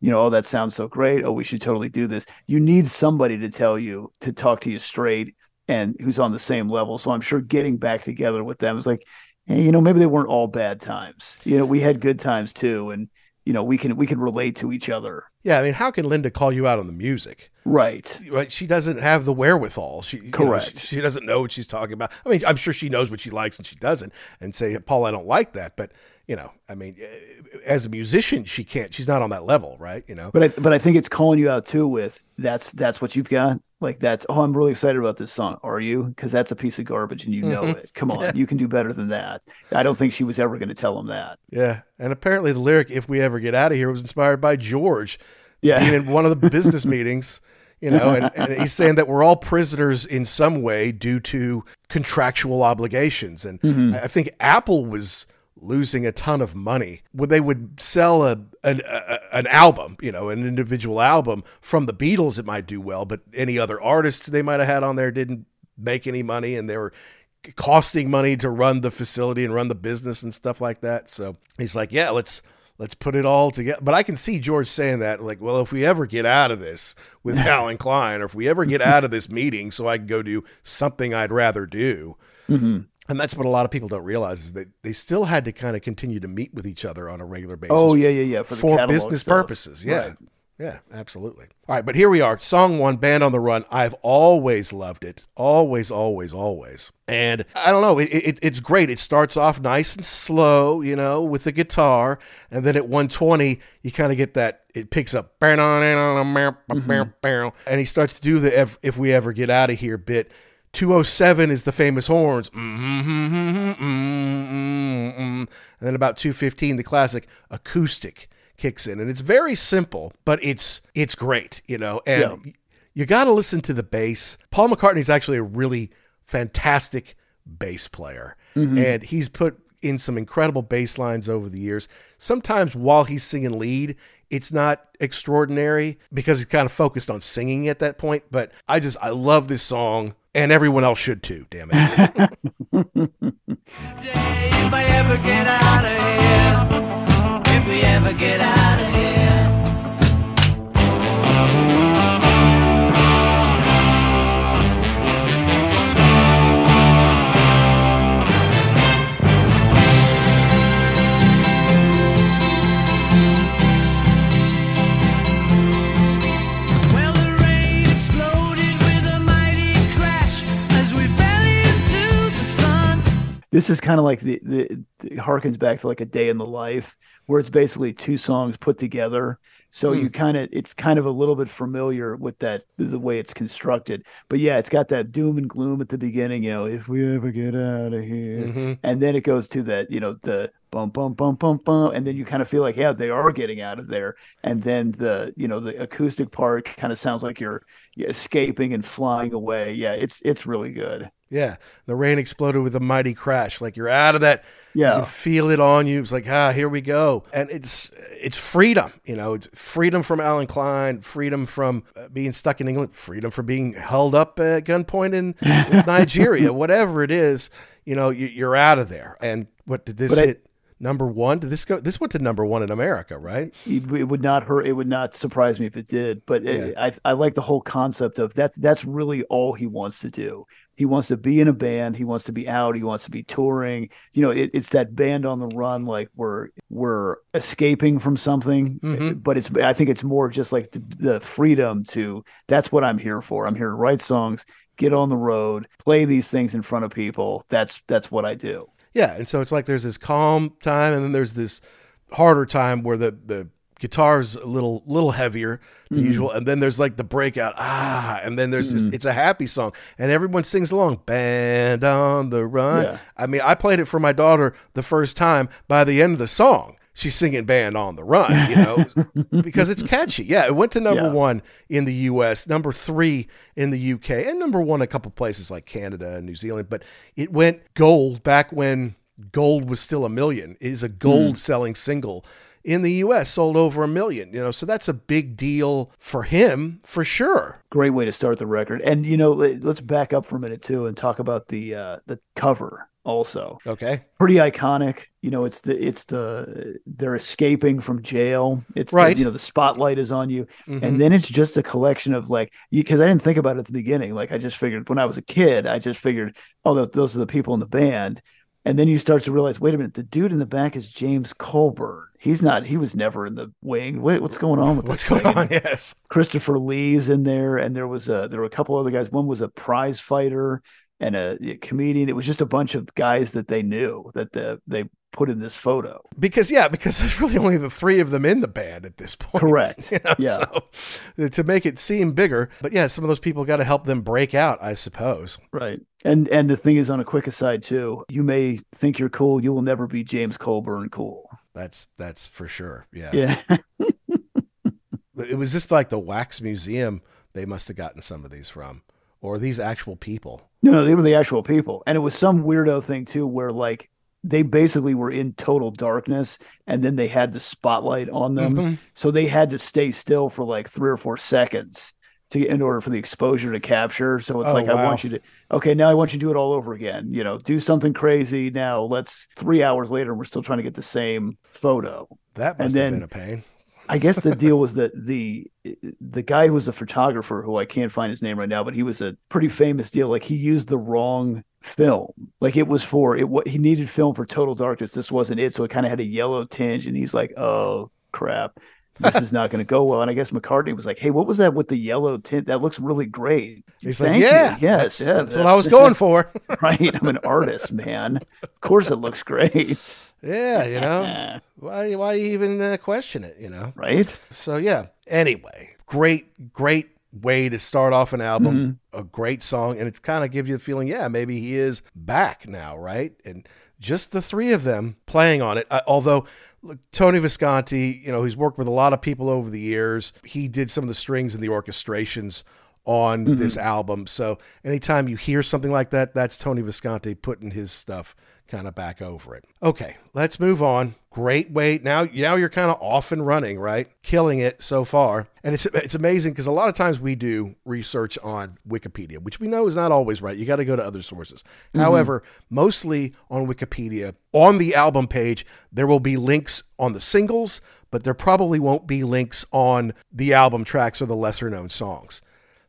S2: You know oh that sounds so great. Oh we should totally do this. You need somebody to tell you to talk to you straight and who's on the same level so i'm sure getting back together with them is like hey, you know maybe they weren't all bad times you know we had good times too and you know we can we can relate to each other
S1: Yeah, I mean, how can Linda call you out on the music?
S2: right
S1: Right? She doesn't have the wherewithal. She you know,
S2: Correct.
S1: she, she doesn't know what she's talking about. I mean, I'm sure she knows what she likes and she doesn't, and say, Paul, I don't like that. But you know, I mean, eh, as a musician, she can't. She's not on that level, right? You know.
S2: But I, but I think it's calling you out too. With that's that's what you've got. Like that's oh, I'm really excited about this song. Are you? Because that's a piece of garbage, and you know
S1: Mhm.
S2: it. Come on,
S1: Yeah.
S2: you can do better than that. I don't think she was ever going to tell him that.
S1: Yeah, and apparently the lyric "If we ever get out of here" was inspired by George.
S2: Yeah.
S1: being in one of the business meetings, you know, and, and he's saying that we're all prisoners in some way due to contractual obligations, and
S2: Mhm.
S1: I I think Apple was losing a ton of money when they would sell a an, a an album, you know, an individual album from the Beatles. It might do well, but any other artists they might have had on there didn't make any money, and they were costing money to run the facility and run the business and stuff like that. So he's like, yeah, let's let's put it all together. But I can see George saying that, like, well, if we ever get out of this with Allen Klein, or if we ever get out of this meeting, so I can go do something I'd rather do.
S2: Mhm.
S1: And that's what a lot of people don't realize is that they still had to kind of continue to meet with each other on a regular basis.
S2: Oh yeah, yeah, yeah. For,
S1: for business
S2: stuff.
S1: purposes. Yeah.
S2: Right.
S1: Yeah, absolutely. All right, but here we are. Song one, Band on the Run. I've always loved it. Always, always, always. And I don't know, it, it, it's great. It starts off nice and slow, you know, with the guitar. And then at 120, you kind of get that, it picks up. Mm-hmm. And he starts to do the if, if we ever get out of here bit. 207 is the famous horns. Mm-hmm, mm-hmm, mm-hmm, and then about 215, the classic acoustic kicks in. And it's very simple, but it's it's great, you know. And
S2: Yeah.
S1: you got to listen to the bass. Paul McCartney's actually a really fantastic bass player. And he's put in some incredible bass lines over the years. Sometimes while he's singing lead, it's not extraordinary because he's kind of focused on singing at that point. But I just, I love this song, and everyone else should too, damn it.
S2: This is kind of like the, the the harkens back to like a day in the life where it's basically two songs put together. So
S1: Hmm.
S2: you kind of it's kind of a little bit familiar with that the way it's constructed. But yeah, it's got that doom and gloom at the beginning, you know, if we ever get out of here.
S1: Mhm.
S2: And then it goes to that, you know, the bum bum bum bum bum and then you kind of feel like yeah, they are getting out of there. And then the, you know, the acoustic part kind of sounds like you're escaping and flying away. Yeah, it's it's really good.
S1: Yeah, the rain exploded with a mighty crash. Like you're out of that.
S2: Yeah.
S1: can feel it on you. It's like ah, here we go. And it's it's freedom. You know, it's freedom from Allen Klein, freedom from uh, being stuck in England, freedom from being held up at gunpoint in Nigeria, whatever it is. You know, you, you're out of there. And what did this
S2: But I-
S1: hit? Number one? Did this go? This went to number one in America, right?
S2: it, would not hurt. It would not surprise me if it did. But it, I, I like the whole concept of that's that's really all he wants to do. He wants to be in a band. He wants to be out. He wants to be touring. You know, it, it's that band on the run. Like we're we're escaping from something.
S1: Mhm.
S2: But it's I think it's more just like the, the freedom to. That's what I'm here for. I'm here to write songs, get on the road, play these things in front of people. That's that's what I do.
S1: Yeah, and so it's like there's this calm time, and then there's this harder time where the the guitar's a little little heavier than
S2: Mm-hmm.
S1: usual, and then there's like the breakout ah, and then there's this. It's a happy song, and everyone sings along. Band on the run.
S2: Yeah.
S1: I mean, I played it for my daughter the first time. By the end of the song, she's singing "Band on the Run," you know, because it's catchy. Yeah, it went to number
S2: Yeah.
S1: one in the U.S., number three in the U.K., and number one a couple places like Canada and New Zealand. But it went gold back when gold was still a million. It is a gold selling single in the U.S. Sold over a million. You know, so that's a big deal for him for sure.
S2: great way to start the record. And you know, let- let's back up for a minute too and talk about the uh the cover also.
S1: Okay.
S2: Pretty iconic. You know, it's the it's the they're escaping from jail. It's the-
S1: Right.
S2: you know, the spotlight is on you.
S1: Mhm.
S2: And then it's just a collection of like because I didn't think about it at the beginning. Like I just figured when I was a kid, I just figured, oh, th- those are the people in the band. And then you start to realize, wait a minute, the dude in the back is James Coburn. He's not. He was never in the wing. Wait, what's going on with
S1: What's going
S2: thing?
S1: on? Yes.
S2: Christopher Lee's in there, and there was a there were a couple other guys. One was a prize fighter. and a, a comedian. It was just a bunch of guys that they knew that the they put in this photo.
S1: Because yeah, because there's really only the three of them in the band at this point.
S2: Correct.
S1: You know,
S2: Yeah.
S1: So to make it seem bigger, but yeah, some of those people got to help them break out, I suppose.
S2: Right. And and the thing is, on a quick aside too, you may think you're cool, you will never be James Coburn cool.
S1: That's that's for sure. Yeah.
S2: Yeah.
S1: It was just like the wax museum. They must have gotten some of these from, or these actual people.
S2: No, no, they were the actual people. And it was some weirdo thing too, where like they basically were in total darkness and then they had the spotlight on them.
S1: Mhm.
S2: So they had to stay still for like three or four seconds to in order for the exposure to capture. So it's
S1: Oh,
S2: like I want you to okay, now I want you to do it all over again. You know, do something crazy. Now let's three hours later, we're still trying to get the same photo.
S1: That
S2: And
S1: must
S2: then-
S1: have been a pain.
S2: I guess the deal was that the the guy who was a photographer, who I can't find his name right now, but he was a pretty famous deal. Like he used the wrong film. Like it was for it. What he needed film for Total Darkness. This wasn't it. So it kind of had a yellow tinge, and he's like, "Oh crap, this is not going to go well." And I guess McCartney was like, "Hey, what was that with the yellow tint? That looks really great."
S1: He's
S2: Thank
S1: like,
S2: you.
S1: yeah,
S2: yes,
S1: that's,
S2: yeah,
S1: that's what I was going for.
S2: right. I'm an artist, man. Of course, it looks great.
S1: yeah, you know, why why even uh, question it? You know,
S2: right?
S1: So yeah. Anyway, great, great way to start off an album. A great song, and it's kind of gives you the feeling, yeah, maybe he is back now, right? And just the three of them playing on it. Uh, although look, Tony Visconti, you know, he's worked with a lot of people over the years. He did some of the strings and the orchestrations on mm-hmm. this album. So anytime you hear something like that, that's Tony Visconti putting his stuff kind of back over it. Okay, let's move on. Great way. Now now you're kind of off and running, right? Killing it so far. And it's it's amazing because a lot of times we do research on Wikipedia, which we know is not always right. You got to go to other sources. Mm-hmm. However, mostly on Wikipedia, on the album page, there will be links on the singles, but there probably won't be links on the album tracks or the lesser known songs.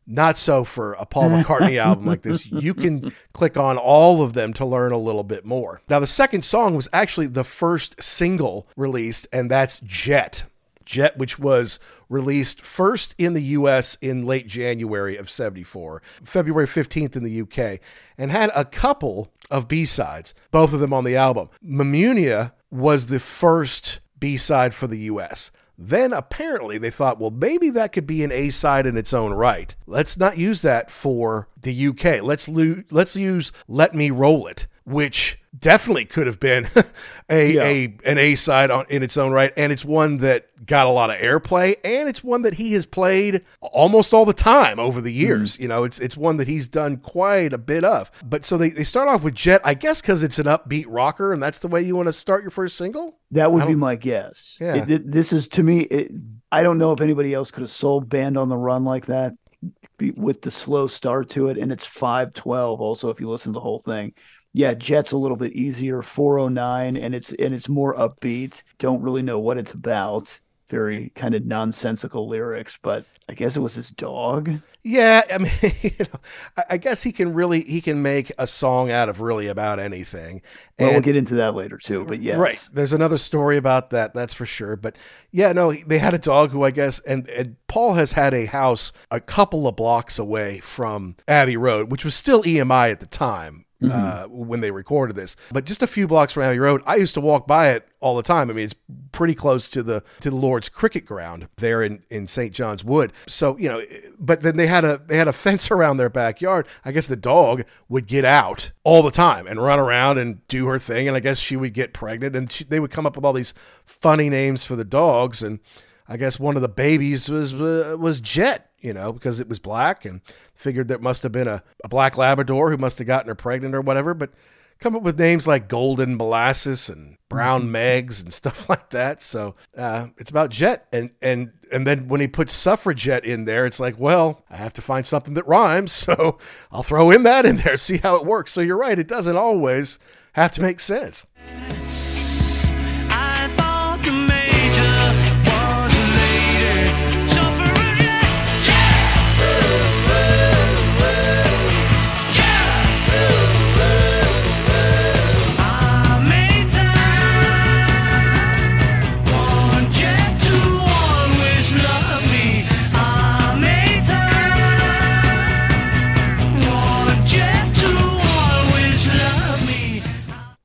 S1: Not so for a Paul McCartney album like this. You can click on all of them to learn a little bit more. Now, the second song was actually the first single released, and that's Jet. Jet, which was released first in the US in late January of 74, February 15th in the UK, and had a couple of B sides, both of them on the album. Mamunia was the first B side for the US. Then apparently they thought, well, maybe that could be an A side in its own right. Let's not use that for the UK. Let's lo- let's use Let Me Roll It, which definitely could have been a,
S2: Yeah.
S1: a an A side on in its own right, and it's one that got a lot of airplay, and it's one that he has played almost all the time over the mm-hmm. years. You know, it's it's one that he's done quite a bit of. But so they, they start off with Jet, I guess, because it's an upbeat rocker, and that's the way you want to start your first single.
S2: That would be my guess.
S1: Yeah.
S2: It- it- this is to me. It, I don't know if anybody else could have sold Band on the Run like that be- with the slow start to it, and it's five twelve. Also, if you listen to the whole thing, yeah, Jet's a little bit easier. Four oh nine, and it's and it's more upbeat. Don't really know what it's about. Very kind of nonsensical lyrics, but I guess it was his dog.
S1: Yeah, I mean, you know, I, I guess he can really he can make a song out of really about anything.
S2: Well, we'll get into that later too. But yes,
S1: Right. There's another story about that. That's for sure. But yeah, no, they had a dog who I guess, and, and Paul has had a house a couple of blocks away from Abbey Road, which was still EMI at the time. Uh, when they recorded this, but just a few blocks from Abbey Road, I used to walk by it all the time. I mean, it's pretty close to the to the Lord's cricket ground there in, in St. John's Wood. So you know, but then they had a they had a fence around their backyard. I guess the dog would get out all the time and run around and do her thing, and I guess she would get pregnant, and she, they would come up with all these funny names for the dogs, and I guess one of the babies was uh, was Jet, you know, because it was black, and figured there must have been a, a black Labrador who must have gotten her pregnant or whatever. But come up with names like Golden Molasses and Brown Megs and stuff like that. So uh, it's about Jet, and and and then when he puts suffragette in there, it's like, well, I have to find something that rhymes, so I'll throw in that in there, see how it works. So you're right, it doesn't always have to make sense.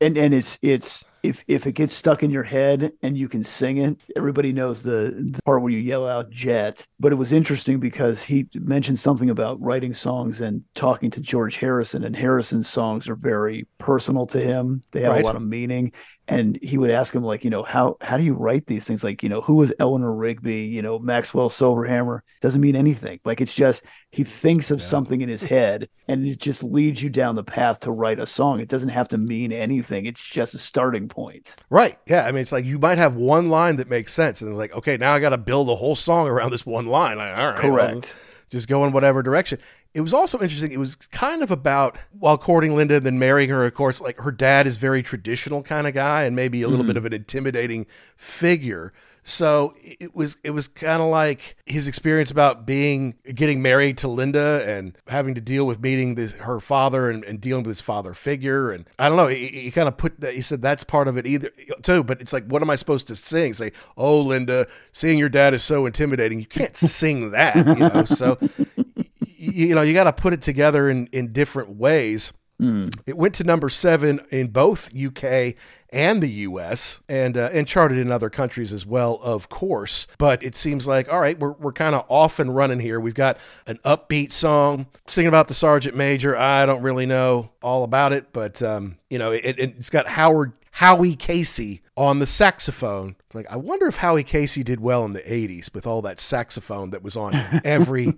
S2: And and it's it's if if it gets stuck in your head and you can sing it, everybody knows the, the part where you yell out "Jet." But it was interesting because he mentioned something about writing songs and talking to George Harrison, and Harrison's songs are very personal to him. They have
S1: Right.
S2: a lot of meaning, and he would ask him like, you know, how how do you write these things? Like, you know, who was Eleanor Rigby? You know, Maxwell Silverhammer doesn't mean anything. Like, it's just he thinks of something in his head, and it just leads you down the path to write a song. It doesn't have to mean anything. It's just a starting point.
S1: Right. Yeah. I mean, it's like you might have one line that makes sense, and it's like, okay, now I got to build a whole song around this one line. Like, all right,
S2: Correct.
S1: Just go in whatever direction. It was also interesting. It was kind of about while courting Linda and then marrying her. Of course, like her dad is very traditional kind of guy, and maybe a little mm-hmm. bit of an intimidating figure. So it was it was kind of like his experience about being getting married to Linda and having to deal with meeting this, her father and, and dealing with his father figure and I don't know he, he kind of put that he said that's part of it either too but it's like what am I supposed to sing? Say oh Linda seeing your dad is so intimidating you can't sing that you know? So y- you know you got to put it together in in different ways. Hmm. It went to number seven in both UK and the US and uh, and charted in other countries as well, of course. But it seems like all right, we're we're kind of off and running here. We've got an upbeat song singing about the sergeant major. I don't really know all about it, but um, you know, it, it's got Howard Howie Casey on the saxophone. Like I wonder if Howie Casey did well in the '80s with all that saxophone that was on every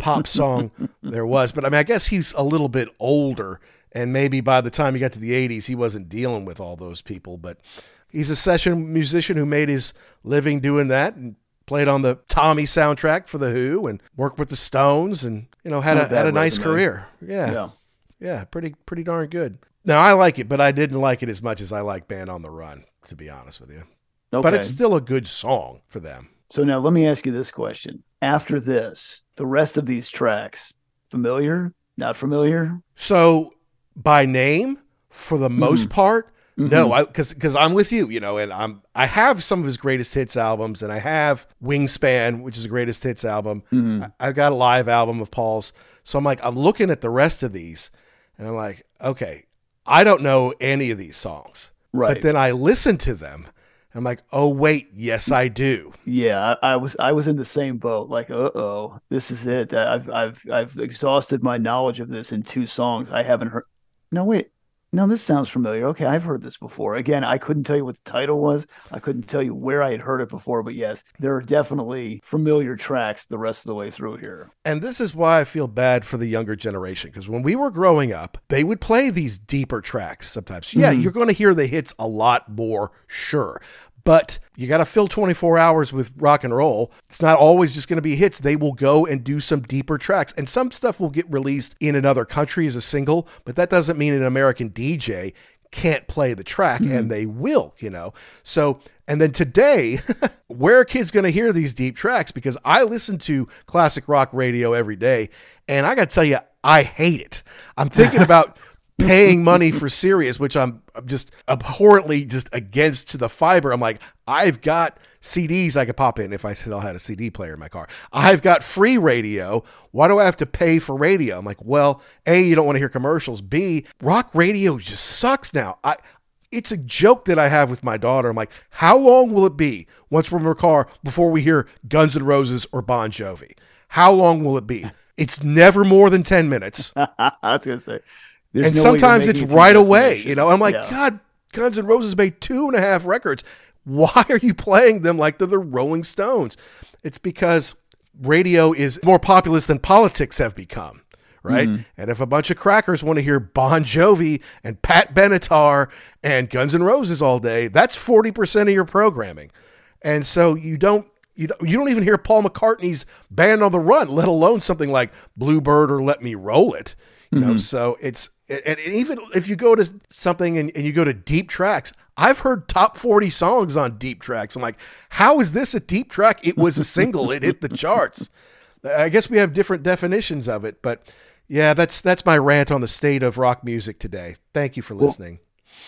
S1: pop song there was. But I mean, I guess he's a little bit older, and maybe by the time he got to the 80s, he wasn't dealing with all those people. But he's a session musician who made his living doing that and played on the Tommy soundtrack for The Who and worked with the Stones and, you know, had a,
S2: Not a
S1: had a nice career. Yeah.
S2: Yeah.
S1: Yeah. Pretty, pretty darn good. Now, I like it, but I didn't like it as much as I like Band on the Run, to be honest with you.
S2: Okay.
S1: But it's still a good song for them.
S2: So now let me ask you this question. After this, the rest of these tracks, familiar, not familiar?
S1: So by name, for the most
S2: Mm-hmm.
S1: part, no, because because I'm with you, you know, and I'm I have some of his greatest hits albums, and I have Wingspan, which is a greatest hits album.
S2: Mm-hmm.
S1: I, I've got a live album of Paul's, so I'm like I'm looking at the rest of these, and I'm like, okay, I don't know any of these songs,
S2: Right.
S1: But then I listen to them, I'm like, oh wait, yes I do.
S2: Yeah, I, I was I was in the same boat. Like, uh oh, this is it. I've I've I've exhausted my knowledge of this in two songs. I haven't heard. No, wait. No, this sounds familiar. Okay, I've heard this before. Again, I couldn't tell you what the title was. I couldn't tell you where I had heard it before. But yes, there are definitely familiar tracks the rest of the way through here.
S1: And this is why I feel bad for the younger generation because when we were growing up, they would play these deeper tracks sometimes. Yeah, hmm. you're going to hear the hits a lot more, sure. But you got to fill 24 hours with rock and roll. It's not always just going to be hits. They will go and do some deeper tracks. And some stuff will get released in another country as a single, but that doesn't mean an American DJ can't play the track and mm-hmm. they will, you know. So, and then today, where are kids going to hear these deep tracks? Because I listen to classic rock radio every day, and I got to tell you, I hate it. I'm thinking about paying money for Sirius, which I'm just abhorrently just against to the fiber. I'm like, I've got CDs I could pop in if I still had a CD player in my car. I've got free radio. Why do I have to pay for radio? I'm like, well, A, you don't want to hear commercials. B, rock radio just sucks now. I it's a joke that I have with my daughter. I'm like, how long will it be once we're in our car before we hear Guns N' Roses or Bon Jovi? How long will it be? It's never more than 10 minutes
S2: I was gonna say. There's
S1: and
S2: no way
S1: sometimes it's
S2: making it to
S1: right away. You know, I'm like,
S2: Yeah.
S1: God, Guns N' Roses made two and a half records. Why are you playing them like they're the Rolling Stones? It's because radio is more populous than politics have become. Right.
S2: Mm-hmm.
S1: And if a bunch of crackers want to hear Bon Jovi and Pat Benatar and Guns N' Roses all day, that's 40% of your programming. And so you don't you don't, you don't even hear Paul McCartney's Band on the Run, let alone something like Bluebird or Let Me Roll It. You know, mm-hmm. so it's and, even if you go to something and, and you go to deep tracks, I've heard top 40 songs on deep tracks. I'm like, how is this a deep track? It was a single, it hit the charts. I guess we have different definitions of it, but yeah, that's that's my rant on the state of rock music today. Thank you for listening.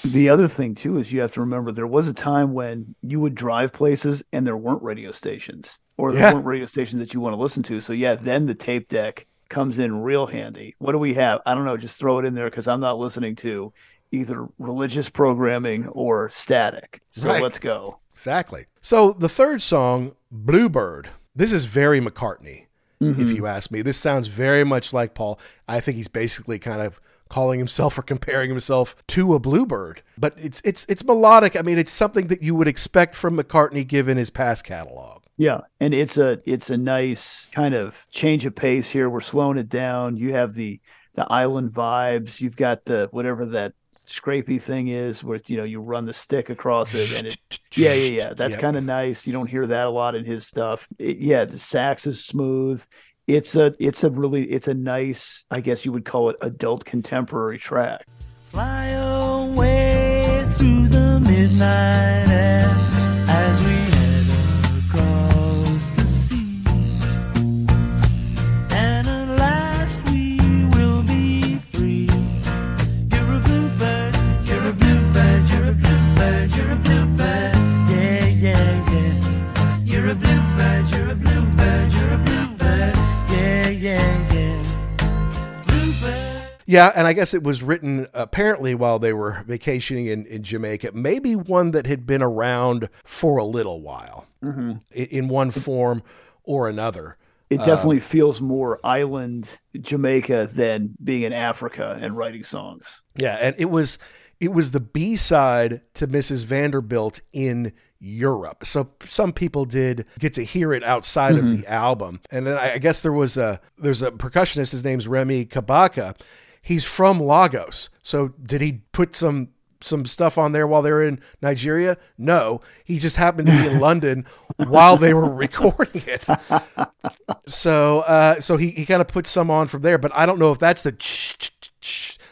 S2: The other thing too is you have to remember there was a time when you would drive places and there weren't radio stations or there
S1: Yeah.
S2: weren't radio stations that you want to listen to. So yeah, then the tape deck comes in real handy. What do we have? I don't know. Just throw it in there because I'm not listening to either religious programming or static. So
S1: Right.
S2: let's go.
S1: Exactly. So the third song, Bluebird, this is very McCartney,
S2: Mm-hmm.
S1: if you ask me. This sounds very much like Paul. I think he's basically kind of calling himself or comparing himself to a bluebird. But it's it's it's melodic. I mean, it's something that you would expect from McCartney given his past catalog.
S2: Yeah, and it's a it's a nice kind of change of pace here. We're slowing it down. You have the the island vibes. You've got the whatever that scrapey thing is where you know you run the stick across it and it yeah yeah yeah that's
S1: Yep.
S2: kind of nice you don't hear that a lot in his stuff It- yeah the sax is smooth it's a it's a really it's a nice i guess you would call it adult contemporary track
S7: Fly away through the midnight Yeah,
S1: and I guess it was written apparently while they were vacationing in, in Jamaica. Maybe one that had been around for a little while
S2: mm-hmm.
S1: in one form or another.
S2: it definitely feels more island jamaica than being in africa and writing songs
S1: Yeah, and it was it was the B side to Mrs. Vanderbilt in Europe. So some people did get to hear it outside of the album. And then I I guess there was a there's a percussionist, his name's Remi Kabaka. He's from Lagos. So did he put some some stuff on there while they were in Nigeria? No. He just happened to be in London while they were recording it. So uh so he, he kind of put some on from there, but I don't know if that's the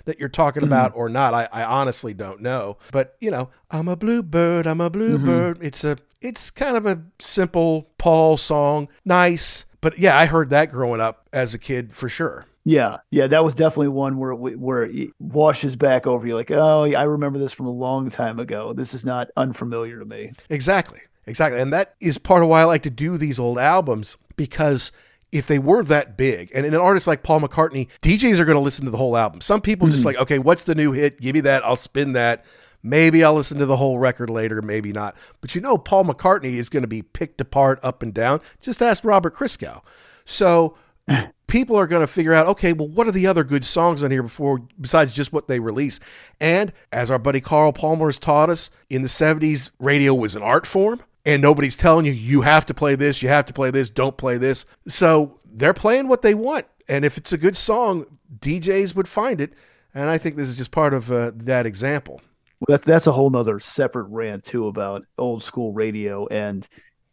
S1: that you're talking about or not. I, I honestly don't know. But you know, I'm a bluebird, I'm a bluebird. It's a it's kind of a simple Paul song. Nice. But yeah, I heard that growing up as a kid for sure.
S2: Yeah yeah that was definitely one where it, where it washes back over you like oh yeah, i remember this from a long time ago this is not unfamiliar to me
S1: Exactly. Exactly. And that is part of why I like to do these old albums because if they were that big, and an artist like Paul McCartney, DJs are going to listen to the whole album. Some people just mm-hmm. like, okay, what's the new hit? Give me that. I'll spin that. Maybe I'll listen to the whole record later, maybe not. But you know, Paul McCartney is going to be picked apart up and down. Just ask Robert Christgau. So people are going to figure out, okay, well, what are the other good songs on here before, besides just what they release? And as our buddy Carl Palmer has taught us, in the 70s, radio was an art form, and nobody's telling you, you have to play this, you have to play this, don't play this. So they're playing what they want. And if it's a good song, DJs would find it. And I think this is just part of uh, that example.
S2: Well, that's that's a whole nother separate rant too about old school radio and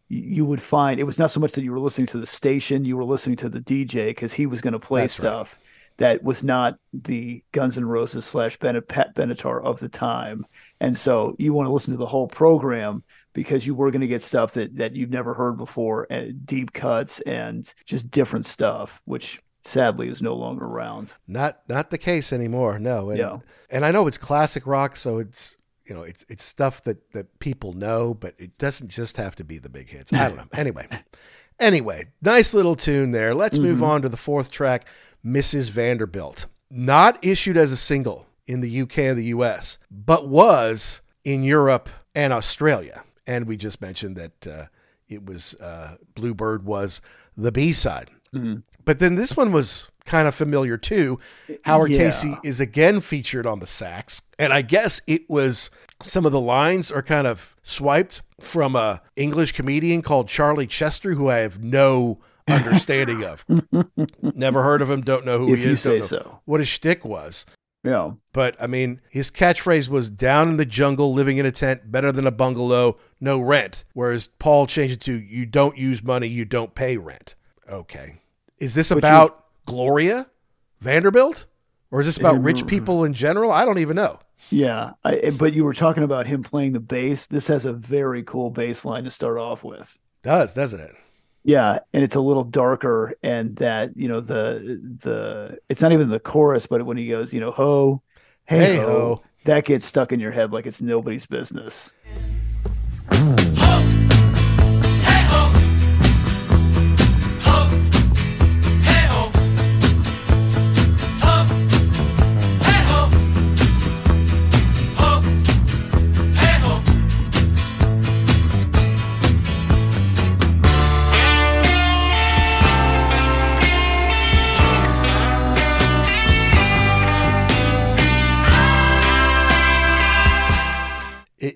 S2: you would find it was not so much that you were listening to the station you were listening to the dj because he was going to play
S1: That's right.
S2: stuff that was not the guns N' roses slash pat benatar of the time and so you want to listen to the whole program because you were going to get stuff that that you've never heard before and deep cuts and just different stuff which sadly is no longer around
S1: Not not the case anymore. No. And,
S2: Yeah.
S1: and I know it's classic rock, so it's you know it's it's stuff that that people know, but it doesn't just have to be the big hits. I don't know. Anyway, anyway, nice little tune there. Let's move on to the fourth track, Mrs. Vanderbilt. Not issued as a single in the UK and the US, but was in Europe and Australia. And we just mentioned that uh, it was uh, Bluebird was the B side. But then this one was kind of familiar too. Howard
S2: Yeah.
S1: Casey is again featured on the sax, and I guess it was some of the lines are kind of swiped from a English comedian called Charlie Chester, who I have no understanding of. Never heard of him. Don't know who
S2: If
S1: he
S2: you
S1: is.
S2: say so.
S1: What his shtick was.
S2: yeah
S1: But I mean, his catchphrase was "down in the jungle, living in a tent, better than a bungalow, no rent." Whereas Paul changed it to "you don't use money, you don't pay rent." Okay, is this
S2: you-
S1: about Gloria Vanderbilt, or is this about rich
S2: Mm.
S1: people in general? I don't even know.
S2: Yeah, I, but you were talking about him playing the bass. This has a very cool bass line to start off with.
S1: Does doesn't it?
S2: Yeah, and it's a little darker, and that you know the the it's not even the chorus, but when he goes, you know, ho, hey,
S1: Hey
S2: ho,
S1: ho.
S2: that gets stuck in your head like it's nobody's business.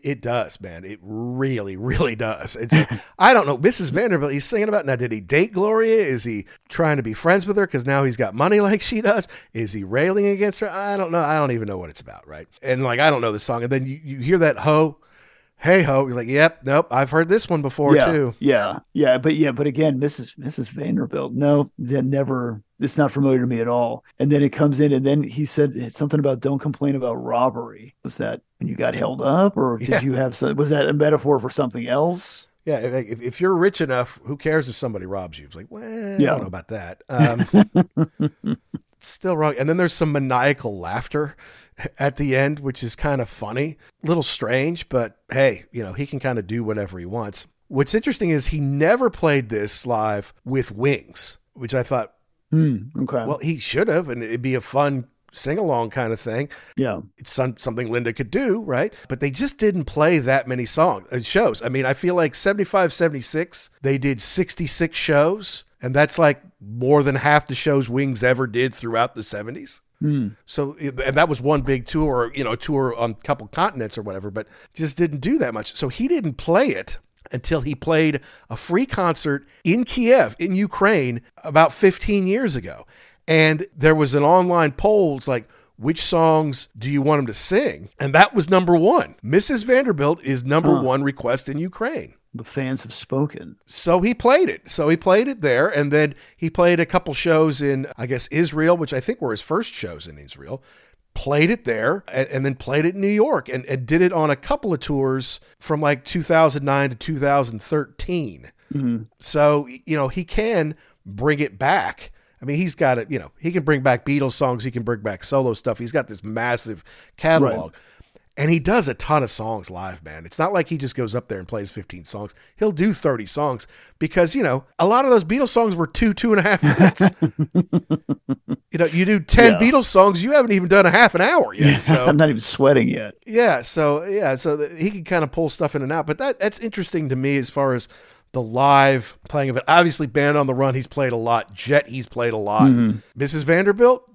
S1: It, does, man. It really, really does. It's don't know. Mrs. Vanderbilt, he's singing about now. Did he date Gloria? Is he trying to be friends with her because now he's got money like she does? Is he railing against her? I don't know. I don't even know what it's about, right? And like, I don't know the song. And then you, you hear that ho, hey ho. You're like, yep, nope. I've heard this one before
S2: yeah,
S1: too.
S2: Yeah, yeah, but yeah, but again, Mrs. Mrs. Vanderbilt, no, that never. It's not familiar to me at all. And then it comes in, and then he said something about don't complain about robbery. Was that when you got held up, or did
S1: Yeah.
S2: you have some? Was that a metaphor for something else?
S1: Yeah, if, if you're rich enough, who cares if somebody robs you? It's like, well, I don't know about that. Um, still wrong. And then there's some maniacal laughter at the end, which is kind of funny, a little strange, but hey, you know, he can kind of do whatever he wants. What's interesting is he never played this live with wings, which I thought,
S2: Hmm. Okay.
S1: well, he should have, and it'd be a fun sing along kind of thing
S2: yeah.
S1: it's some, something Linda could do, right? But they just didn't play that many songs, uh, shows. I mean, I feel like 75, 76, they did 66 shows, and that's like more than half the shows Wings ever did throughout the 70s.
S2: Hmm.
S1: So, and that was one big tour, you know, tour on a couple continents or whatever, but just didn't do that much. So he didn't play it until he played a free concert in Kiev, in Ukraine, about 15 years ago. And there was an online poll, it's like, which songs do you want him to sing? And that was number one. Mrs. Vanderbilt is number
S2: Huh.
S1: one request in Ukraine.
S2: The fans have spoken.
S1: So he played it. So he played it there. And then he played a couple shows in, I guess, Israel, which I think were his first shows in Israel. Played it there and, and then played it in New York and, and did it on a couple of tours from like 2009 to 2013.
S2: Mhm.
S1: So, you know, he can bring it back. I mean, he's got it, you know, he can bring back Beatles songs, he can bring back solo stuff. He's got this massive catalog. And he does a ton of songs live, man. It's not like he just goes up there and plays 15 songs. He'll do 30 songs because, you know, a lot of those Beatles songs were two, two and a half minutes. you know, you do 10
S2: Yeah.
S1: Beatles songs, you haven't even done a half an hour yet. So
S2: I'm not even sweating yet.
S1: yeah, so yeah, so he can kind of pull stuff in and out, but that that's interesting to me as far as the live playing of it. Obviously, Band on the Run, he's played a lot. Jet, he's played a lot. Mm-hmm. Mrs. Vanderbilt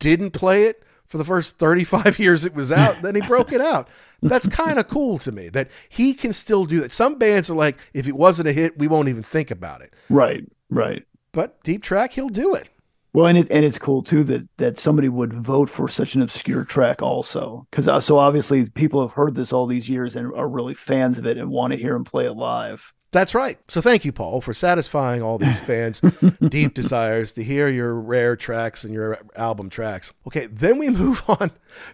S1: didn't play it for the first 35 years it was out. then he broke it out. That's kind of cool to me that he can still do that. Some bands are like, if it wasn't a hit, we won't even think about it.
S2: Right. Right.
S1: But Deep Track, he'll do it.
S2: Well, and it and it's cool too that that somebody would vote for such an obscure track also, because uh, so obviously people have heard this all these years and are really fans of it and want to hear him play it live.
S1: That's right. So thank you, Paul, for satisfying all these fans' deep desires to hear your rare tracks and your album tracks. Okay, then we move on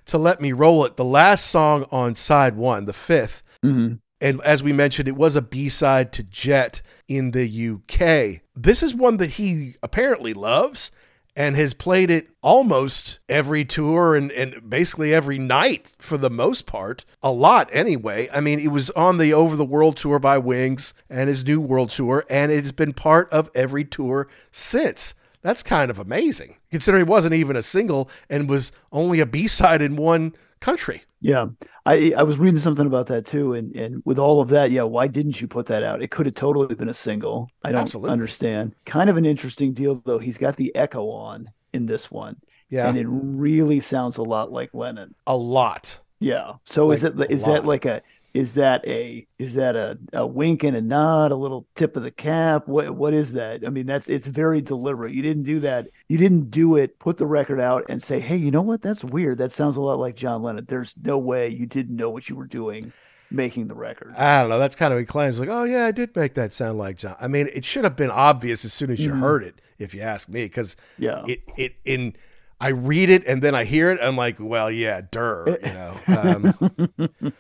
S1: to Let Me Roll It, the last song on side one, the 5th
S2: Mm-hmm.
S1: And as we mentioned, it was a B side to Jet in the UK. This is one that he apparently loves and has played it almost every tour and, and basically every night for the most part. A lot anyway. I mean, it was on the Over the World tour by Wings and his new world tour, and it has been part of every tour since. That's kind of amazing, considering it wasn't even a single and was only a B side in one country.
S2: Yeah, I I was reading something about that too, and and with all of that, yeah, why didn't you put that out? It could have totally been a single. I don't
S1: Absolutely.
S2: understand. Kind of an interesting deal though. He's got the echo on in this one,
S1: Yeah,
S2: and it really sounds a lot like Lennon.
S1: a lot.
S2: Yeah. So is
S1: Like,
S2: it
S1: a
S2: is that like a is that a is that a, a wink and a nod, a little tip of the cap? What what is that? I mean, that's it's very deliberate. You didn't do that. You didn't do it. Put the record out and say, hey, you know what? That's weird. That sounds a lot like John Lennon. There's no way you didn't know what you were doing making the record.
S1: I don't know. That's kind of he claims like, oh yeah, I did make that sound like John. I mean, it should have been obvious as soon as you
S2: Mhm.
S1: heard it, if you ask me, because
S2: Yeah.
S1: it it in I read it and then I hear it. I'm like, well, yeah, der, you know. Um,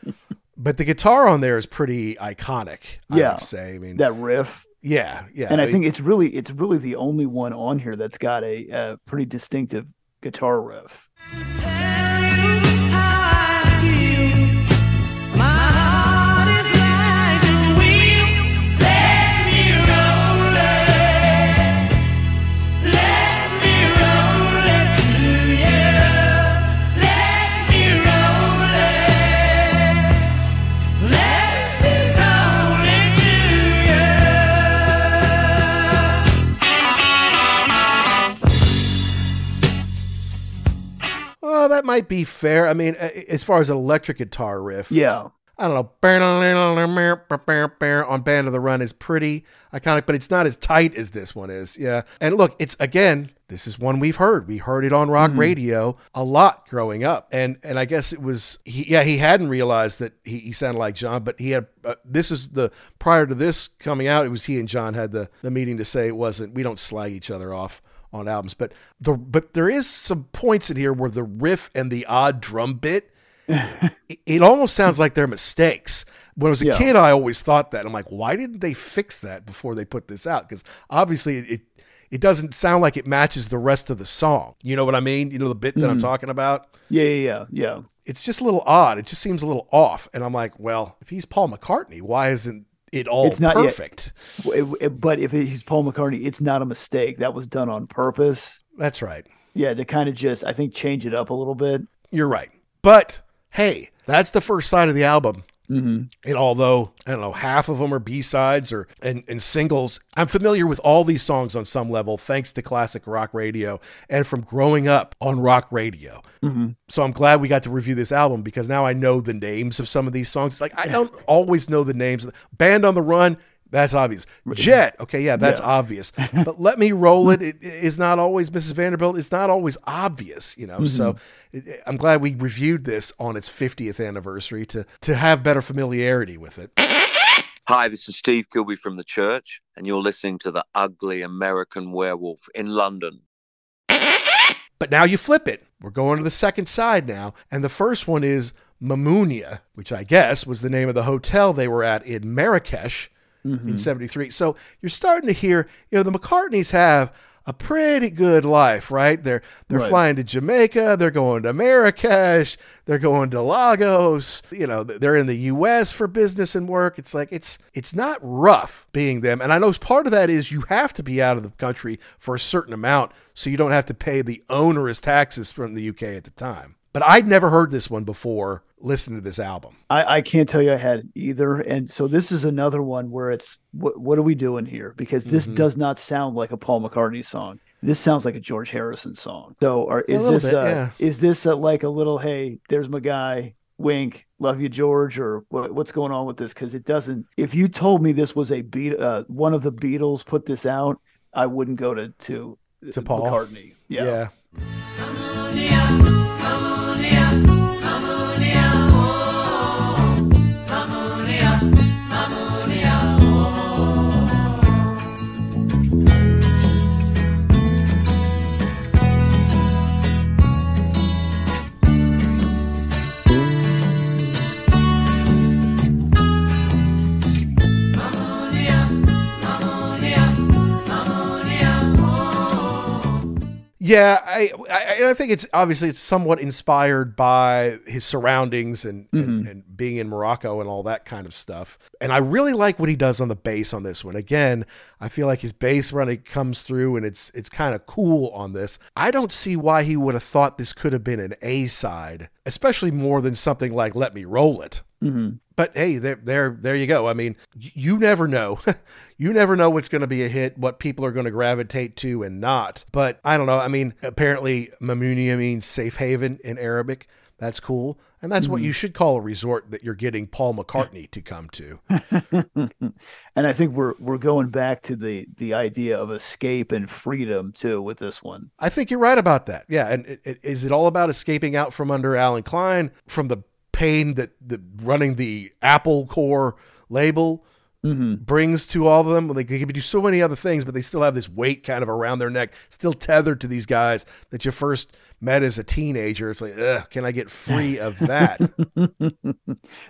S1: but the guitar on there is pretty iconic. I
S2: Yeah.
S1: would say. I mean,
S2: that riff.
S1: yeah, yeah.
S2: and I
S1: mean,
S2: think it's really it's really the only one on here that's got a, a pretty distinctive guitar riff.
S1: Oh, that might be fair. I mean, as far as an electric guitar riff,
S2: Yeah.
S1: I don't know, on Band of the Run is pretty iconic, but it's not as tight as this one is. Yeah. And look, it's again, this is one we've heard. We heard it on rock radio a lot growing up. And and I guess it was he yeah, he hadn't realized that he, he sounded like John, but he had uh, this is the prior to this coming out, it was he and John had the the meeting to say it wasn't we don't slag each other off on albums, but the but there is some points in here where the riff and the odd drum bit it, it almost sounds like they're mistakes. When I was a
S2: Yeah.
S1: kid, I always thought that. I'm like, why didn't they fix that before they put this out? Because obviously it, it it doesn't sound like it matches the rest of the song. You know what I mean? You know the bit that
S2: Mm-hmm.
S1: I'm talking about?
S2: Yeah, yeah, yeah, yeah.
S1: It's just a little odd. It just seems a little off. And I'm like, well, if he's Paul McCartney, why isn't it all
S2: It's not yet.
S1: perfect?
S2: W- it- But if he's Paul McCartney, it's not a mistake. That was done on purpose.
S1: That's right.
S2: Yeah, to kind of just, I think, change it up a little bit.
S1: You're right. But hey, that's the first side of the album.
S2: Mm-hmm.
S1: And although I don't know, half of them are B sides or and, and singles, I'm familiar with all these songs on some level, thanks to classic rock radio and from growing up on rock radio.
S2: Mm-hmm.
S1: So I'm glad we got to review this album because now I know the names of some of these songs. It's like I don't always know the names. Band on the Run, that's obvious. Jet, okay, yeah, that's
S2: Yeah.
S1: obvious. But Let Me Roll It, it is not always Mrs. Vanderbilt. It's not always obvious, you know. So
S2: Mm-hmm.
S1: it- I'm glad we reviewed this on its 50th anniversary to to have better familiarity with it.
S8: Hi, this is Steve Kilbey from the church, and you're listening to the Ugly American Werewolf in London.
S1: But now you flip it. We're going to the second side now. And the first one is Mamunia, which I guess was the name of the hotel they were at in Marrakesh in mm-hmm. 73. So you're starting to hear, you know, the McCartneys have a pretty good life, right? They're they're
S2: Right.
S1: flying to Jamaica, they're going to Marrakesh, they're going to Lagos, you know, they're in the US for business and work. It's like it's it's not rough being them. And I know part of that is you have to be out of the country for a certain amount so you don't have to pay the onerous taxes from the UK at the time. But I'd never heard this one before listening to this album.
S2: I, I can't tell you I had either. And so this is another one where it's what what are we doing here? Because this
S1: Mhm.
S2: does not sound like a Paul McCartney song. This sounds like a George Harrison song. So are, is
S1: little
S2: this
S1: bit,
S2: uh,
S1: yeah.
S2: is this a, like a little hey, there's my guy, wink, love you George, or what, what's going on with this? Because it doesn't. If you told me this was a beat, uh, one of the Beatles put this out, I wouldn't go to to
S1: To Paul?
S2: McCartney. Yeah.
S1: Yeah, I, I I think it's obviously it's somewhat inspired by his surroundings and, and mm-hmm. and being in Morocco and all that kind of stuff. And I really like what he does on the bass on this one. Again, I feel like his bass running comes through and it's it's kind of cool on this. I don't see why he would have thought this could have been an A side, especially more than something like Let Me Roll It.
S2: Mhm.
S1: But hey, there, there, there you go. I mean, you never know. you never know what's going to be a hit, what people are going to gravitate to and not. But I don't know. I mean, apparently, Mamunia means safe haven in Arabic. That's cool, and that's what you should call a resort that you're getting Paul McCartney to come to.
S2: and I think we're we're going back to the the idea of escape and freedom too with this one.
S1: I think you're right about that. Yeah, and it, it, is it all about escaping out from under Allen Klein from the pain that the running the Apple Corps label mm-hmm. brings to all of them? Like they can do so many other things, but they still have this weight kind of around their neck, still tethered to these guys that you first met as a teenager. It's like, ugh, can I get free of that?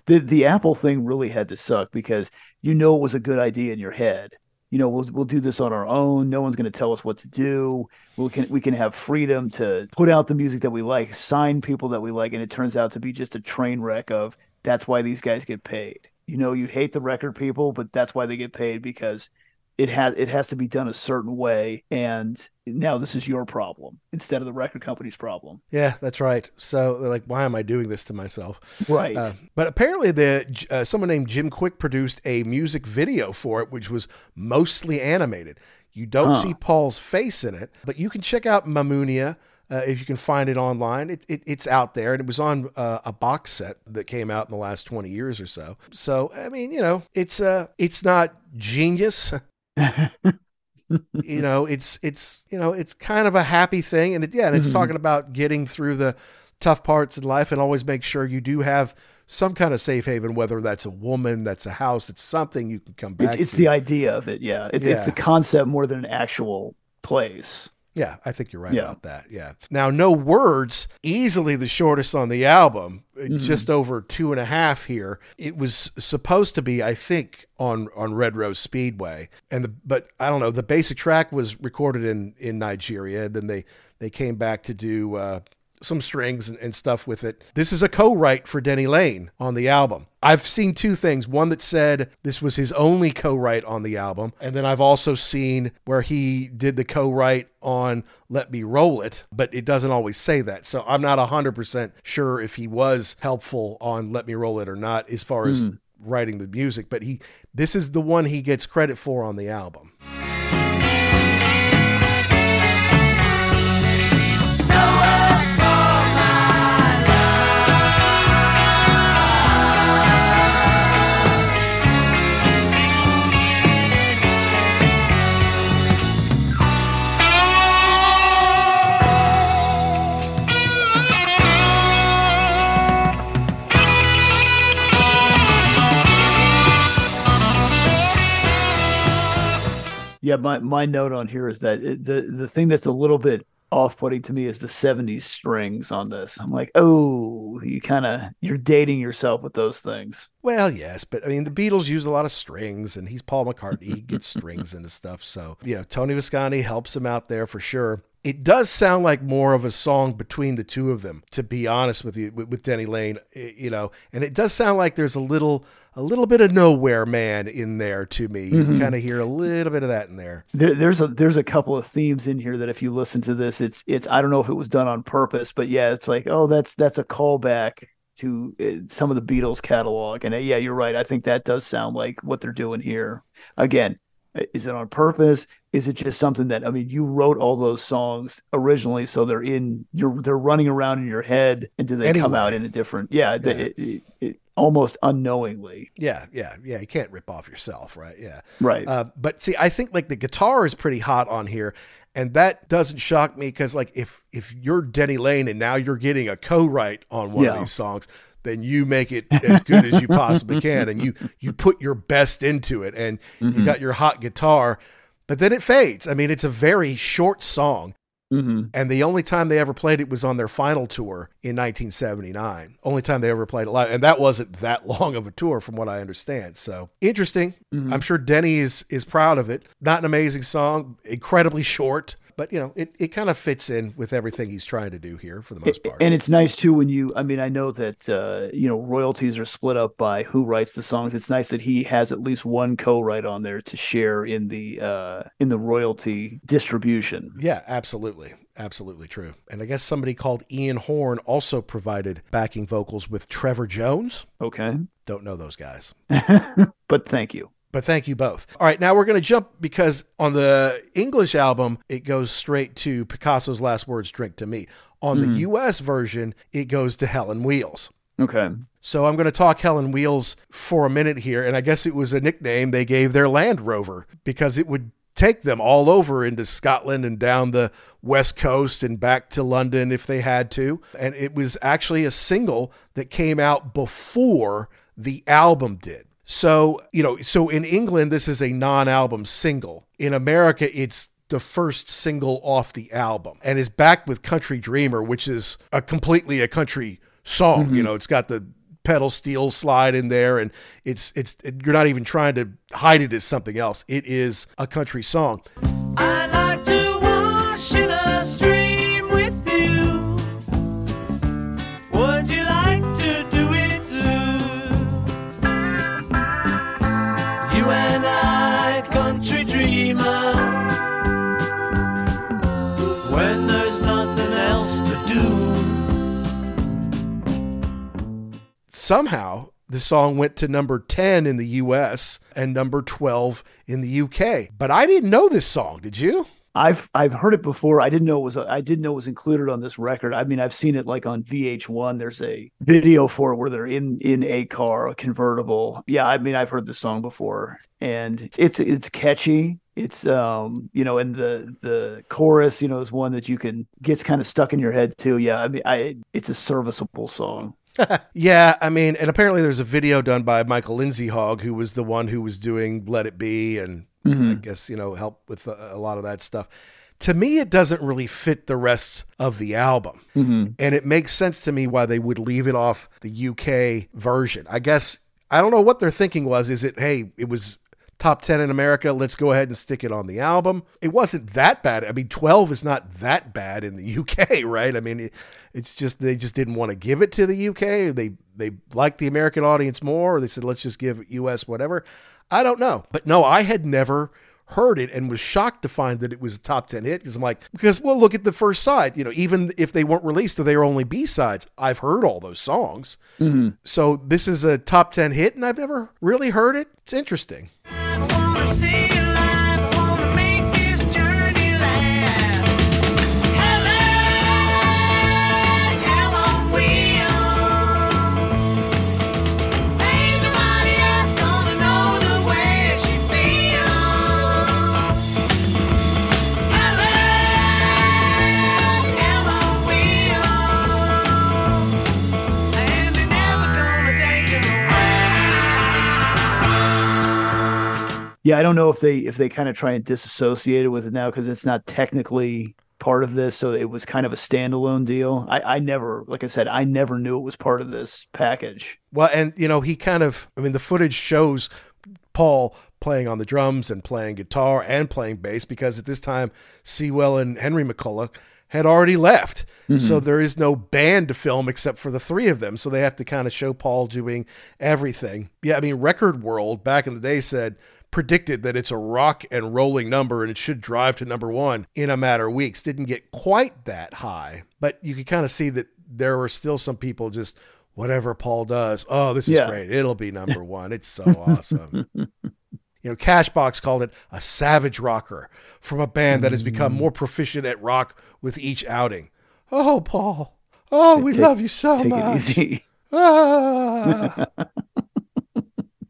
S2: the the Apple thing really had to suck because you know it was a good idea in your head. You know, we'll we'll do this on our own. No one's going to tell us what to do. We can we can have freedom to put out the music that we like, sign people that we like, and it turns out to be just a train wreck of that's why these guys get paid. You know, you hate the record people, but that's why they get paid because it has it has to be done a certain way. And now this is your problem instead of the record company's problem.
S1: yeah, that's right. So they're like, why am I doing this to myself?
S2: Right.
S1: Uh, but apparently, the uh, someone named Jim Quick produced a music video for it, which was mostly animated. You don't
S2: Huh.
S1: see Paul's face in it, but you can check out Mamunia Uh, if you can find it online, it, it, it's out there, and it was on uh, a box set that came out in the last twenty years or so. So I mean, you know, it's uh, it's not genius. You know, it's it's you know, it's kind of a happy thing, and it, yeah, and it's
S2: Mhm.
S1: talking about getting through the tough parts in life, and always make sure you do have some kind of safe haven, whether that's a woman, that's a house, it's something you can come back.
S2: It's, it's the idea of it. Yeah. It's, it's the concept more than an actual place.
S1: Yeah, I think you're right
S2: Yeah.
S1: about that. Yeah. Now, no words, easily the shortest on the album, uh,
S2: Mhm.
S1: just over two and a half here. It was supposed to be, I think, on on Red Rose Speedway, and the, but I don't know. The basic track was recorded in in Nigeria, and then they they came back to do. Uh, some strings and, and stuff with it. This is a co-write for Denny Laine on the album. I've seen two things. One that said this was his only co-write on the album, and then I've also seen where he did the co-write on Let Me Roll It, but it doesn't always say that. So I'm not 100% sure if he was helpful on Let Me Roll It or not as far as
S2: Hmm.
S1: writing the music, but he this is the one he gets credit for on the album.
S2: Yeah, my, my note on here is that it, the the thing that's a little bit off-putting to me is the 70s strings on this. I'm like, oh, you kind of you're dating yourself with those things.
S1: Well, yes, but I mean, the Beatles use a lot of strings, and he's Paul McCartney. He gets strings into stuff. So, you know, Tony Visconti helps him out there for sure. It does sound like more of a song between the two of them, to be honest with you, with, with Denny Laine, eh, you know, and it does sound like there's a little, a little bit of Nowhere Man in there to me. You
S2: Mhm.
S1: kind of hear a little bit of that in there.
S2: There, there's a there's a couple of themes in here that if you listen to this, it's it's I don't know if it was done on purpose, but yeah, it's like oh that's that's a callback to uh, some of the Beatles catalog, and uh, yeah, you're right. I think that does sound like what they're doing here. Again, is it on purpose? Is it just something that I mean, you wrote all those songs originally, so they're in you're they're running around in your head, and do they come out in a different? Yeah,
S1: Yeah.
S2: It, it, it, almost unknowingly,
S1: Yeah, yeah, yeah. You can't rip off yourself, right? Yeah.
S2: right?
S1: Uh, but see, I think like the guitar is pretty hot on here, and that doesn't shock me because like if if you're Denny Laine and now you're getting a co-write on one of these songs, then you make it as good as you possibly can, and you you put your best into it, and you
S2: Mhm.
S1: got your hot guitar, but then it fades. I mean, it's a very short song.
S2: hmm
S1: And the only time they ever played it was on their final tour in 1979. Only time they ever played it live, and that wasn't that long of a tour, from what I understand. So interesting.
S2: Mhm.
S1: I'm sure Denny is is proud of it. Not an amazing song, incredibly short, but you know it it kind of fits in with everything he's trying to do here for the most part.
S2: And it's nice too when you, I mean, I know that, uh, you know, royalties are split up by who writes the songs. It's nice that he has at least one co-write on there to share in the, uh, in the royalty distribution.
S1: yeah, absolutely. Absolutely true. And I guess somebody called Ian Horne also provided backing vocals with Trevor Jones.
S2: Okay.
S1: Don't know those guys.
S2: but thank you.
S1: But thank you both. All right, now we're going to jump because on the English album, it goes straight to Picasso's last words, Drink to Me. On the mm-hmm. US version, it goes to Helen Wheels.
S2: Okay.
S1: So I'm going to talk Helen Wheels for a minute here. And I guess it was a nickname they gave their Land Rover because it would take them all over into Scotland and down the West Coast and back to London if they had to. And it was actually a single that came out before the album did. So, you know, so in England, this is a non album single. In America, it's the first single off the album and is backed with Country Dreamer, which is a completely a country song. You mm-hmm. know, it's got the pedal steel slide in there and it's it's you're not even trying to hide it as something else. It is a country song. Somehow the song went to number 10 in the US and number 12 in the UK. But I didn't know this song, did you?
S2: I've I've heard it before. I didn't know it was I didn't know it was included on this record. I mean, I've seen it like on VH1. There's a video for it where they're in in a car, a convertible. Yeah, I mean, I've heard the song before, and it's it's catchy. It's um, you know, and the the chorus, you know, is one that you can gets kind of stuck in your head too. Yeah, I mean, I it's a serviceable song.
S1: Yeah, I mean, and apparently there's a video done by Michael Lindsay Hogg, who was the one who was doing Let It Be and mm-hmm. I guess, you know, help with a, a lot of that stuff. To me, it doesn't really fit the rest of the album. Mm-hmm. And it makes sense to me why they would leave it off the UK version. I guess, I don't know what their thinking was. Is it, hey, it was top 10 in America. Let's go ahead and stick it on the album. It wasn't that bad. I mean, 12 is not that bad in the UK, right? I mean, it, it's just they just didn't want to give it to the UK. They they liked the American audience more, or they said let's just give US whatever. I don't know. But no, I had never heard it and was shocked to find that it was a top 10 hit because I'm like, because well, look at the first side. You know, even if they weren't released or they were only B sides, I've heard all those songs. Mm-hmm. So this is a top 10 hit and I've never really heard it. It's interesting.
S2: Yeah, I don't know if they if they kind of try and disassociate it with it now because it's not technically part of this, so it was kind of a standalone deal. I, I never, like I said, I never knew it was part of this package.
S1: Well, and you know, he kind of I mean the footage shows Paul playing on the drums and playing guitar and playing bass because at this time Seiwell and Henry McCullough had already left. So mm-hmm. there is no band to film except for the three of them. So they have to kind of show Paul doing everything. Yeah, I mean Record World back in the day said predicted that it's a rock and rolling number and it should drive to number 1 in a matter of weeks. Didn't get quite that high, but you could kind of see that there were still some people just whatever Paul does. Oh, this is
S2: Yeah.
S1: great. It'll be number 1. It's so awesome. You know, Cashbox called it a savage rocker from a band that has become
S2: Mm.
S1: more proficient at rock with each outing. Oh, Paul. Oh, we
S2: Take-
S1: love you so
S2: Take
S1: much.
S2: it easy.
S1: Ah.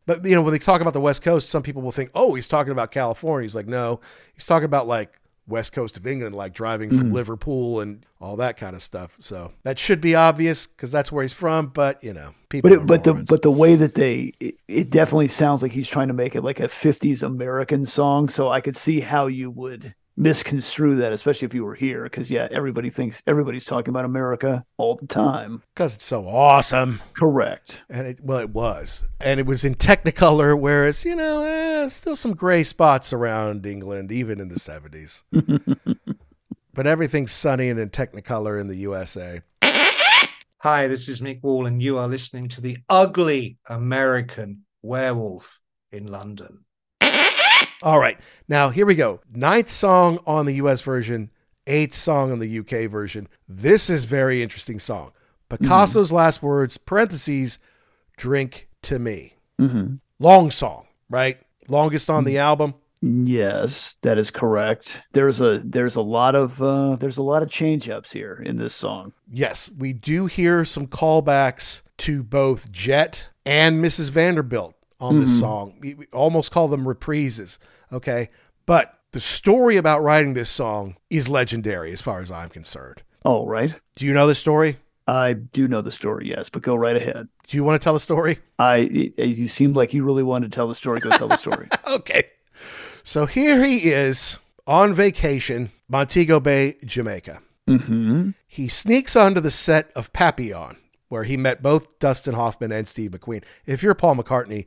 S1: But you know, when they talk about the West Coast, some people will think, "Oh, he's talking about California." He's like, "No, he's talking about like West Coast of England, like driving from mm-hmm. Liverpool and all that kind of stuff." So that should be obvious because that's where he's from. But you know, people.
S2: But it, but the but the way that they it, it definitely sounds like he's trying to make it like a 50s American song. So I could see how you would misconstrue that, especially if you were here, because yeah, everybody thinks everybody's talking about America all the time.
S1: because it's so awesome.
S2: Correct.
S1: And it well, it was, and it was in Technicolor, whereas you know, eh, still some gray spots around England, even in the seventies. but everything's sunny and in Technicolor in the USA.
S9: Hi, this is Mick Wall, and you are listening to the ugly American werewolf in London.
S1: All right, now here we go. Ninth song on the US version, eighth song on the UK version. This is very interesting song. Picasso's last words, parentheses, drink to me.
S2: hmm
S1: Long song, right? Longest on the album.
S2: Yes, that is correct. There's a there's a lot of uh, there's a lot of change ups here in this song.
S1: Yes, we do hear some callbacks to both Jet and Mrs. Vanderbilt on this song. We, we almost call them reprises, okay? But the story about writing this song is legendary as far as I'm concerned.
S2: Oh, right.
S1: Do you know the story?
S2: I do know the story, yes, but go right ahead.
S1: Do you want to tell the story?
S2: I it, you seemed like you really wanted to tell the story. Go tell the story.
S1: Okay. So here he is on vacation, Montego Bay, Jamaica.
S2: hmm
S1: He sneaks onto the set of Papillon, where he met both Dustin Hoffman and Steve McQueen. If you're Paul McCartney,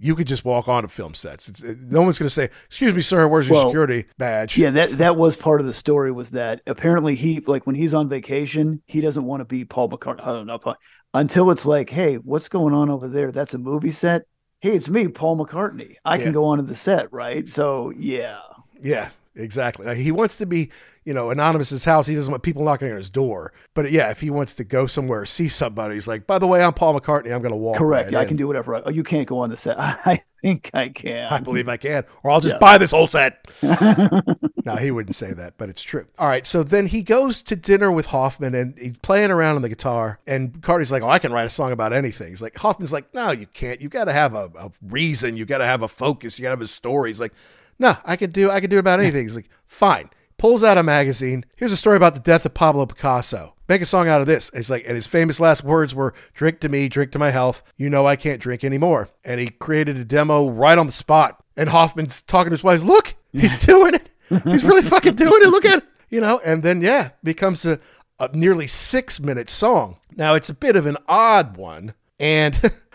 S1: you could just walk onto film sets. It's, it- no one's going to say, "Excuse me, sir, where's your
S2: Well,
S1: security badge?"
S2: Yeah, that that was part of the story. Was that apparently he like when he's on vacation, he doesn't want to be Paul McCartney. I don't know Paul- until it's like, hey, what's going on over there? That's a movie set. Hey, it's me, Paul McCartney. I
S1: Yeah.
S2: can go onto the set, right? So yeah,
S1: Yeah, exactly. Like, he wants to be, you know, anonymous in his house. He doesn't want people knocking on his door. But yeah, if he wants to go somewhere, see somebody, he's like, by the way, I'm Paul McCartney. I'm going to walk.
S2: Correct.
S1: right
S2: Yeah, I can do whatever. I, oh, you can't go on the set. I think I can.
S1: I believe I can, or I'll just
S2: Yeah.
S1: buy this whole set. no, he wouldn't say that, but it's true. All right, so then he goes to dinner with Hoffman and he's playing around on the guitar. And Carty's like, "Oh, I can write a song about anything." He's like, Hoffman's like, "No, you can't. You got to have a, a reason. You got to have a focus. You got to have a story." He's like, "No, I can do. I can do about anything." He's like, "Fine." Pulls out a magazine. Here's a story about the death of Pablo Picasso. Make a song out of this. And It's like, and his famous last words were, "Drink to me, drink to my health. You know I can't drink anymore." And he created a demo right on the spot. And Hoffman's talking to his wife. Look, he's doing it. He's really fucking doing it. Look at it. You know, and then yeah, becomes a, a nearly six minute song. Now it's a bit of an odd one, and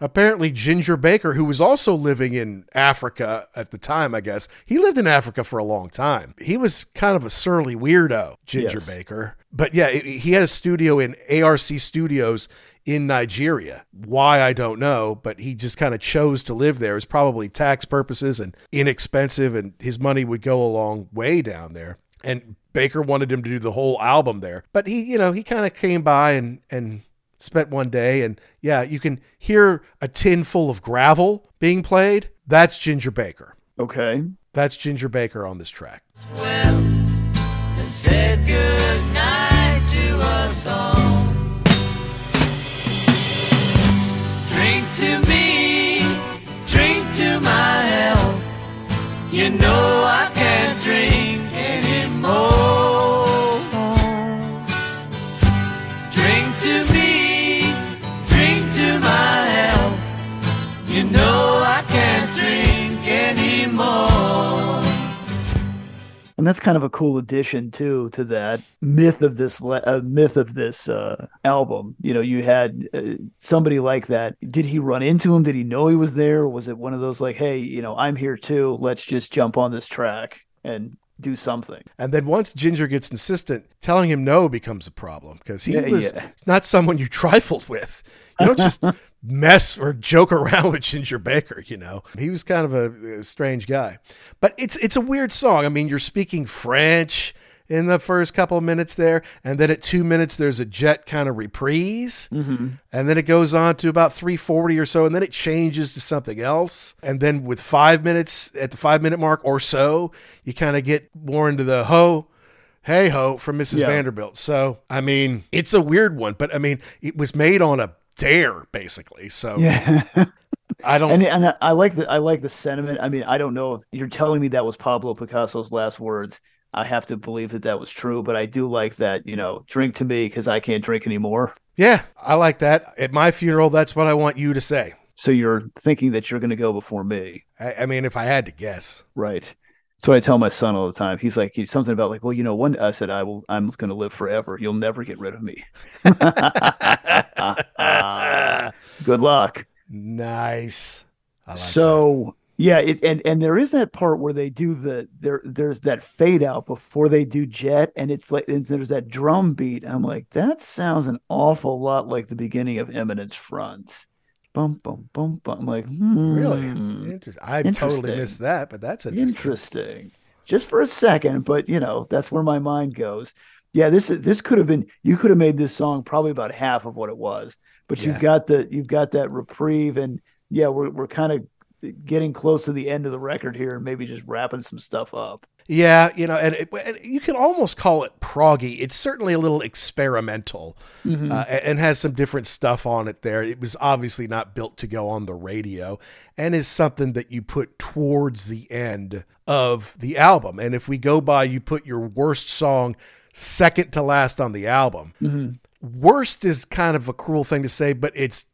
S1: apparently Ginger Baker, who was also living in Africa at the time, I guess he lived in Africa for a long time. He was kind of a surly weirdo, Ginger
S2: Yes.
S1: Baker. But yeah, it- he had a studio in ARC Studios in Nigeria. Why I don't know, but he just kind of chose to live there. It was probably tax purposes and inexpensive, and his money would go a long way down there. And Baker wanted him to do the whole album there, but he, you know, he kind of came by and and spent one day, and yeah, you can hear a tin full of gravel being played. That's Ginger Baker.
S2: Okay.
S1: That's Ginger Baker on this track.
S7: said good night to
S2: And that's kind of a cool addition too to that myth of this uh, myth of this uh, album. You know, you had uh, somebody like that. Did he run into him? Did he know he was there? Was it one of those like, hey, you know, I'm here too. Let's just jump on this track and do something.
S1: And then once Ginger gets insistent, telling him no becomes a problem because he
S2: Yeah,
S1: was
S2: yeah.
S1: not someone you trifled with. You don't just mess or joke around with Ginger Baker, you know. He was kind of a, a strange guy. But it's it's a weird song. I mean, you're speaking French in the first couple of minutes there, and then at two minutes there's a jet kind of reprise, mm-hmm. and then it goes on to about 340 or so, and then it changes to something else, and then with five minutes at the five minute mark or so, you kind of get more into the ho hey ho from Mrs.
S2: Yeah.
S1: Vanderbilt. So, I mean, it's a weird one, but I mean, it was made on a dare basically. So,
S2: Yeah.
S1: I don't.
S2: and and I- like the I like the sentiment. I mean, I don't know if you're telling me that was Pablo Picasso's last words. I have to believe that that was true, but I do like that. You know, drink to me because I can't drink anymore.
S1: yeah, I like that. At my funeral, that's what I want you to say.
S2: So you're thinking that you're going to go before me,
S1: I, I mean, if I had to guess.
S2: right? So I tell my son all the time. He's like, he's something about like, well, you know, one. I said, I will. I'm going to live forever. You'll never get rid of me. Good luck.
S1: Nice. I like
S2: so yeah it, and and there is that part where they do the there there's that fade out before they do jet and it's like and there's that drum beat i'm like that sounds an awful lot like the beginning of eminence front bum bum bum bum i'm like hmm,
S1: Really? Interesting. I totally missed that, but that's interesting.
S2: interesting just for a second but you know that's where my mind goes yeah this is this could have been you could have made this song probably about half of what it was but
S1: Yeah.
S2: you've got the you've got that reprieve and yeah we're, we're kind of getting close to the end of the record here and maybe just wrapping some stuff up
S1: Yeah, you know, and, it, and you can almost call it proggy. It's certainly a little experimental
S2: Mm-hmm.
S1: uh, and has some different stuff on it there. It was obviously not built to go on the radio and is something that you put towards the end of the album. And if we go by, you put your worst song second to last on the album.
S2: Mm-hmm.
S1: Worst is kind of a cruel thing to say, but it's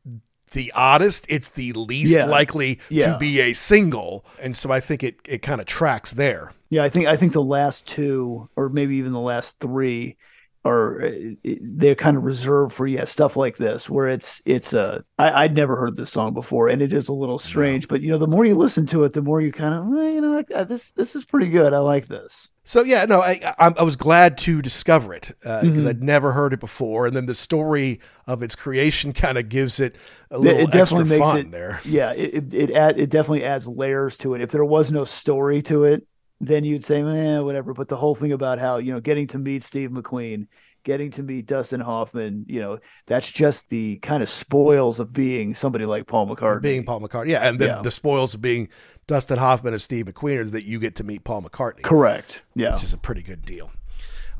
S1: the oddest. It's the least
S2: Yeah.
S1: likely
S2: Yeah.
S1: to be a single. And so I think it, it kind of tracks there.
S2: Yeah i think i think the last two or maybe even the last three are uh, they're kind of reserved for yeah stuff like this where it's it's uh I, i'd never heard this song before and it is a little strange but you know the more you listen to it the more you kind of well, you know uh, this this is pretty good i like this
S1: So yeah, no, I I, I was glad to discover it because
S2: Mm-hmm.
S1: I'd never heard it before, and then the story of its creation kind of gives it a little
S2: it definitely
S1: extra
S2: makes
S1: fun
S2: it
S1: there.
S2: yeah it it it, add, it definitely adds layers to it if there was no story to it then you'd say, eh, whatever. But the whole thing about how, you know, getting to meet Steve McQueen, getting to meet Dustin Hoffman, you know, that's just the kind of spoils of being somebody like Paul McCartney.
S1: Being Paul McCartney. Yeah. And then
S2: Yeah.
S1: the spoils of being Dustin Hoffman and Steve McQueen is that you get to meet Paul McCartney.
S2: Correct. Yeah.
S1: Which is a pretty good deal.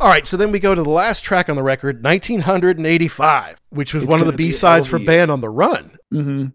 S1: All right, so then we go to the last track on the record, 1985, which was
S2: It's
S1: one of the
S2: gonna be a
S1: B sides for
S2: of a year.
S1: Band on the Run.
S2: hmm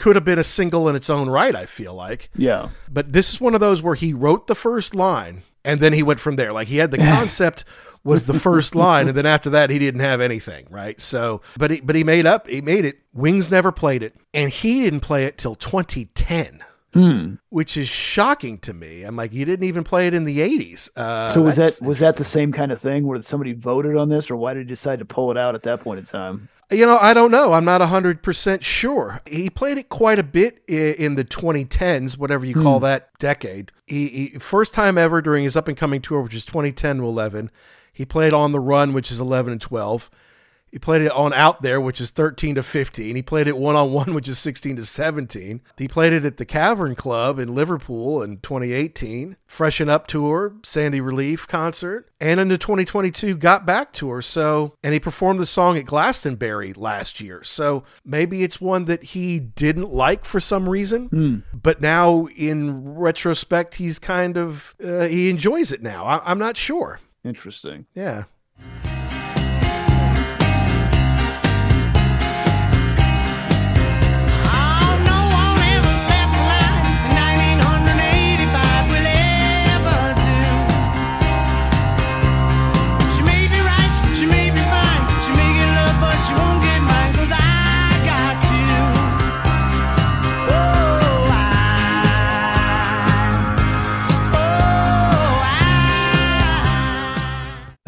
S1: Could have been a single in its own right, I feel like.
S2: Yeah.
S1: But this is one of those where he wrote the first line and then he went from there. Like he had the concept was the first line, and then after that he didn't have anything, right? So, but he but he made up, he made it. Wings never played it, and he didn't play it till 2010.
S2: Hmm.
S1: Which is shocking to me. I'm like, you didn't even play it in the 80s. Uh,
S2: so was that was that the same kind of thing where somebody voted on this, or why did he decide to pull it out at that point in time?
S1: You know, I don't know. I'm not 100% sure. He played it quite a bit in the 2010s, whatever you call
S2: Hmm.
S1: that decade. He, he first time ever during his up and coming tour, which is 2010 to 11. He played on the run, which is 11 and 12. He played it on out there, which is 13 to 15. He played it one on one, which is 16 to 17. He played it at the Cavern Club in Liverpool in 2018, Freshen Up tour, Sandy Relief concert, and in the 2022 Got Back tour. So, and he performed the song at Glastonbury last year. So maybe it's one that he didn't like for some reason, but now in retrospect, he's kind of uh, he enjoys it now. I, I'm not sure.
S2: Interesting.
S1: Yeah.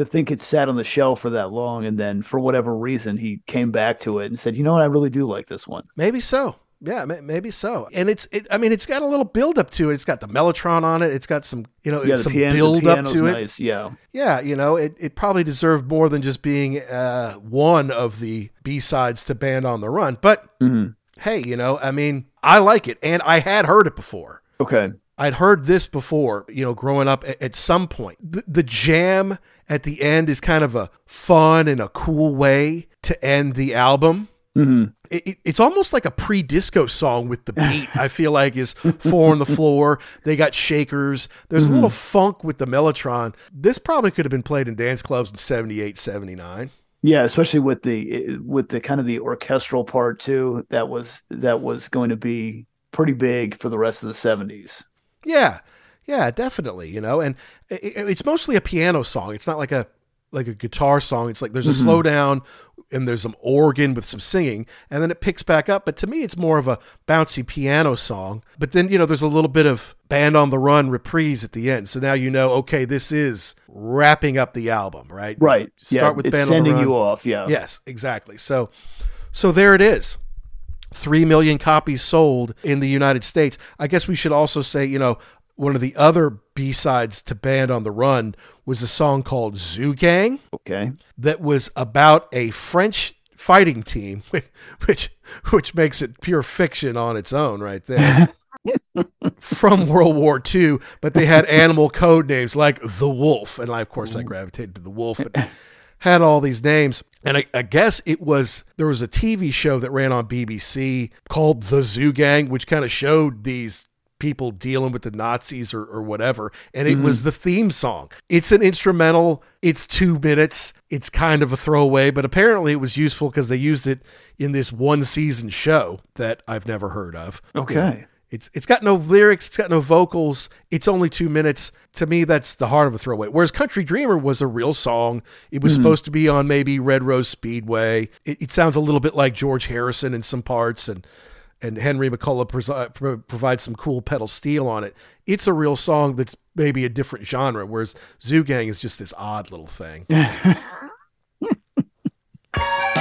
S2: To think it sat on the shelf for that long, and then for whatever reason he came back to it and said, "You know what? I really do like this one."
S1: Maybe so. Yeah, ma- maybe so. And it's, it, I mean, it's got a little build up to it. It's got the Mellotron on it. It's got some, you know,
S2: Yeah,
S1: some
S2: piano-
S1: build up to it.
S2: nice, yeah.
S1: Yeah, you know, it, it probably deserved more than just being uh, one of the B sides to Band on the Run. But
S2: Mhm.
S1: hey, you know, I mean, I like it, and I had heard it before.
S2: Okay.
S1: I'd heard this before, you know, growing up at, at some point. The, the jam at the end is kind of a fun and a cool way to end the album.
S2: hmm
S1: It, it- it's almost like a pre-disco song with the beat. I feel like is four on the floor. They got shakers. There's a little funk with the Mellotron. This probably could have been played in dance clubs in 78, 79.
S2: Yeah, especially with the with the kind of the orchestral part too. That was that was going to be pretty big for the rest of the seventies.
S1: Yeah, yeah, definitely. You know, and it, it- it's mostly a piano song. It's not like a like a guitar song. It's like there's a
S2: Mhm.
S1: slowdown and there's some organ with some singing, and then it picks back up. But to me, it's more of a bouncy piano song. But then you know, there's a little bit of band on the run reprise at the end. So now you know, okay, this is wrapping up the album, right?
S2: Right.
S1: Start
S2: yeah,
S1: with
S2: it's
S1: band
S2: sending
S1: on the run.
S2: you off. Yeah.
S1: Yes, exactly. So, so there it is. Three million copies sold in the United States. I guess we should also say, you know, one of the other B sides to Band on the Run was a song called Zoo Gang.
S2: Okay.
S1: That was about a French fighting team, which which, which makes it pure fiction on its own, right there. From World War II, but they had animal code names like the Wolf, and I, of course I gravitated to the Wolf, but had all these names. And I, I guess it was there was a TV show that ran on BBC called The Zoo Gang, which kind of showed these people dealing with the Nazis or, or whatever. And it was mm-hmm. the theme song. It's an instrumental, it's two minutes, it's kind of a throwaway, but apparently it was useful because they used it in this one season show that I've never heard of.
S2: Okay.
S1: You know, it's it's got no lyrics, it's got no vocals. It's only two minutes. To me, that's the heart of a throwaway. Whereas Country Dreamer was a real song. It was
S2: Mhm.
S1: supposed to be on maybe Red Rose Speedway. It, it sounds a little bit like George Harrison in some parts, and and Henry McCullough presi- pro- provides some cool pedal steel on it. It's a real song that's maybe a different genre. Whereas Zoo Gang is just this odd little thing.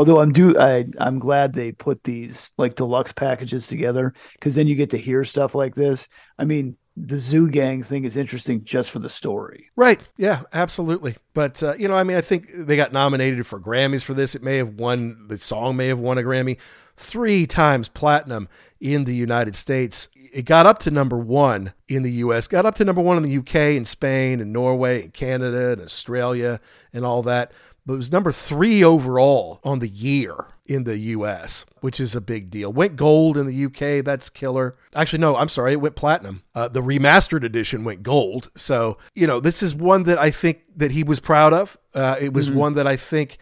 S2: Although I'm do I I'm glad they put these like deluxe packages together because then you get to hear stuff like this. I mean, the Zoo Gang thing is interesting just for the story.
S1: Right. Yeah, absolutely. But, uh, you know, I mean, I think they got nominated for Grammys for this. It may have won, the song may have won a Grammy three times platinum in the United States. It got up to number one in the US, got up to number one in the UK and Spain and Norway and Canada and Australia and all that. But it was number three overall on the year in the US, which is a big deal. Went gold in the UK. That's killer. Actually, no, I'm sorry. It went platinum. Uh, the remastered edition went gold. So, you know, this is one that I think that he was proud of. Uh, it was one that I think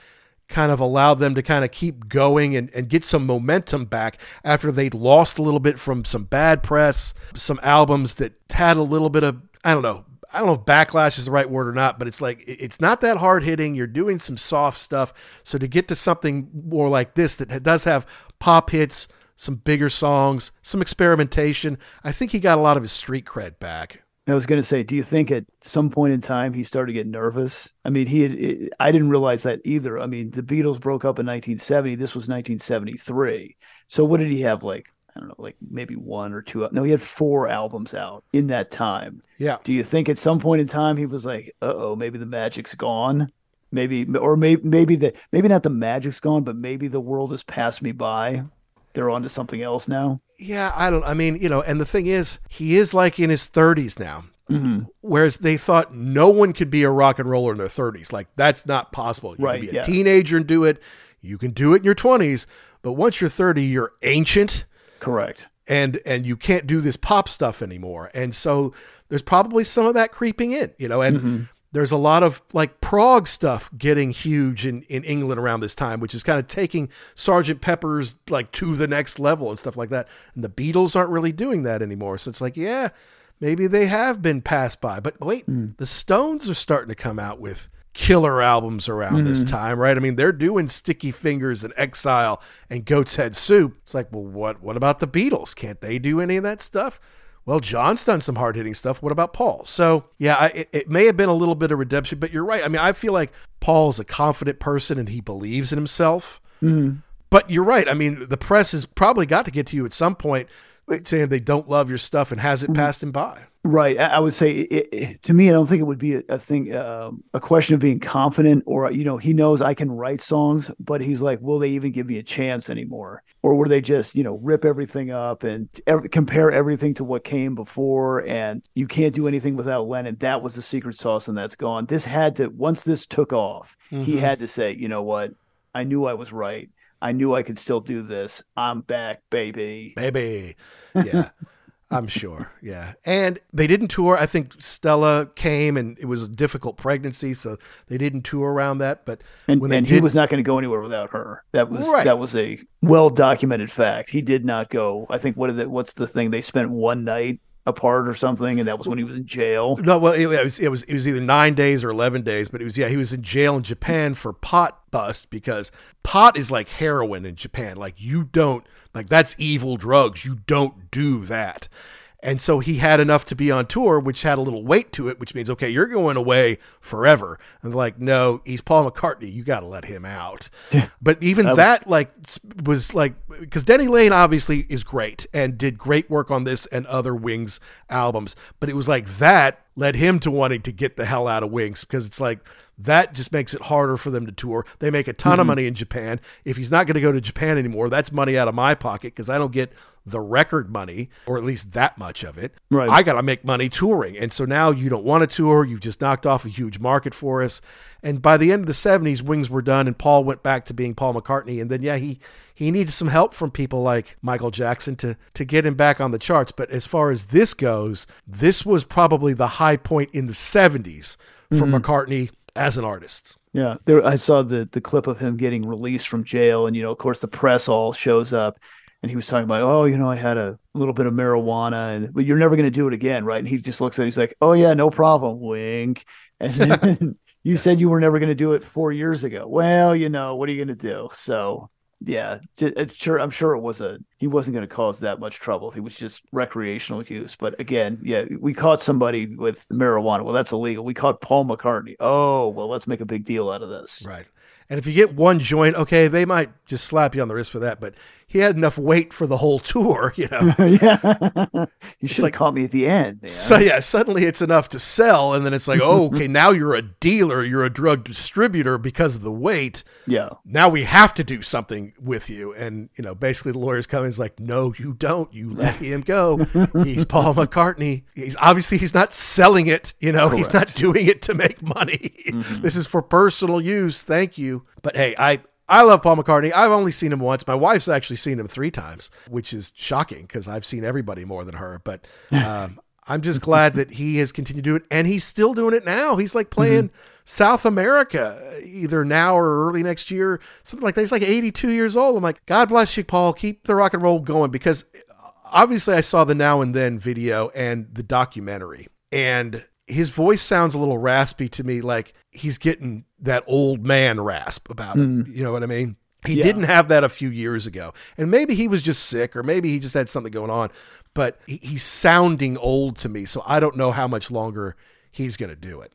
S1: kind of allowed them to kind of keep going and, and get some momentum back after they'd lost a little bit from some bad press, some albums that had a little bit of, I don't know, I don't know if backlash is the right word or not, but it's like it's not that hard hitting. You're doing some soft stuff. So to get to something more like this that does have pop hits, some bigger songs, some experimentation, I think he got a lot of his street cred back.
S2: I was going to say, do you think at some point in time he started to get nervous? I mean, he had, it, I didn't realize that either. I mean, the Beatles broke up in 1970. This was 1973. So what did he have like? I don't know, like maybe one or two. No, he had four albums out in that time.
S1: Yeah.
S2: Do you think at some point in time he was like, "Uh oh, maybe the magic's gone"? Maybe, or maybe, maybe the maybe not the magic's gone, but maybe the world has passed me by. They're on to something else now.
S1: Yeah, I don't. I mean, you know, and the thing is, he is like in his 30s now.
S2: Mm-hmm.
S1: Whereas they thought no one could be a rock and roller in their 30s. Like that's not possible. You
S2: Right,
S1: can be a
S2: yeah.
S1: teenager and do it. You can do it in your 20s, but once you're 30, you're ancient
S2: Correct.
S1: and and you can't do this pop stuff anymore. And so there's probably some of that creeping in, you know, and
S2: Mm-hmm.
S1: there's a lot of like prog stuff getting huge in, in England around this time, which is kind of taking Sergeant Pepper's like to the next level and stuff like that. And the Beatles aren't really doing that anymore. So it's like, yeah, maybe they have been passed by. But wait, the Stones are starting to come out with killer albums around this mm-hmm. time, right? I mean, they're doing Sticky Fingers and Exile and Goat's Head Soup. It's like, well, what what about the Beatles? Can't they do any of that stuff? Well, John's done some hard hitting stuff. What about Paul? So, yeah, I, it, it may have been a little bit of redemption, but you're right. I mean, I feel like Paul's a confident person and he believes in himself. Mm-hmm. But you're right. I mean, the press has probably got to get to you at some point saying they don't love your stuff and has it mm-hmm. passed him by.
S2: Right. I, I would say it, it, to me, I don't think it would be a, a thing, um, a question of being confident or, you know, he knows I can write songs, but he's like, will they even give me a chance anymore? Or will they just, you know, rip everything up and ev- compare everything to what came before? And you can't do anything without Lennon. That was the secret sauce and that's gone. This had to, once this took off, he had to say, you know what? I knew I was right. I knew I could still do this. I'm back, baby.
S1: baby. Yeah, I'm sure. Yeah. And they didn't tour. I think Stella came and it was a difficult pregnancy, so they didn't tour around that. But
S2: and, and
S1: did,
S2: he was not going to go anywhere without her. That was
S1: Right.
S2: that was a well documented fact. He did not go. I think what is it? What's the thing? They spent one night apart or something, and that was when he was in jail.
S1: No, well, it, it was it was it was either nine days or eleven days, but it was yeah, he was in jail in Japan for pot bust because pot is like heroin in Japan. Like you don't like that's evil drugs. You don't do that. And so he had enough to be on tour, which had a little weight to it, which means okay, you're going away forever. And like, no, he's Paul McCartney. You got to let him out. but even that, like, was like because Denny Laine obviously is great and did great work on this and other Wings albums, but it was like that led him to wanting to get the hell out of Wings because it's like that just makes it harder for them to tour. They make a ton of mm-hmm. money in Japan. If he's not going to go to Japan anymore, that's money out of my pocket because I don't get the record money or at least that much of it.
S2: Right.
S1: I got to make money touring. And so now you don't want to tour. You've just knocked off a huge market for us. And by the end of the 70s, Wings were done and Paul went back to being Paul McCartney. And then, yeah, he, he needed some help from people like Michael Jackson to, to get him back on the charts. But as far as this goes, this was probably the high point in the 70s for mm-hmm. McCartney as an artist.
S2: Yeah, there. I saw the the clip of him getting released from jail, and you know, of course, the press all shows up, and he was talking about, oh, you know, I had a little bit of marijuana, and but you're never going to do it again, right? And he just looks at, it, he's like, oh yeah, no problem, wink. And then you said you were never going to do it four years ago. Well, you know, what are you going to do? So yeah, it's sure. I'm sure it was a. He wasn't going to cause that much trouble. He was just recreational use. But again, yeah, we caught somebody with marijuana. Well, that's illegal. We caught Paul McCartney. Oh, well, let's make a big deal out of this.
S1: Right. And if you get one joint, okay, they might just slap you on the wrist for that, but he had enough weight for the whole tour, you know.
S2: yeah. you should have
S1: like-
S2: caught me at the end. man.
S1: So yeah, suddenly it's enough to sell, and then it's like, oh, okay, now you're a dealer, you're a drug distributor because of the weight.
S2: yeah.
S1: Now we have to do something with you, and you know, basically the lawyers come in is like, no, you don't. You let him go. He's Paul McCartney. He's obviously he's not selling it. You know, he's not doing it to make money. Mm-hmm. This is for personal use. Thank you. But hey, I. I love Paul McCartney. I've only seen him once. My wife's actually seen him three times, which is shocking because I've seen everybody more than her. But um, I'm just glad that he has continued to do it, and he's still doing it now. He's like playing South America either now or early next year, something like that. He's like 82 years old. I'm like, God bless you, Paul. Keep the rock and roll going because obviously I saw the Now and Then video and the documentary, and his voice sounds a little raspy to me, like he's getting that old man rasp about it. Mm. You know what I mean? He
S2: Yeah.
S1: didn't have that a few years ago. And maybe he was just sick or maybe he just had something going on, but he, he's sounding old to me. So I don't know how much longer he's going to do it.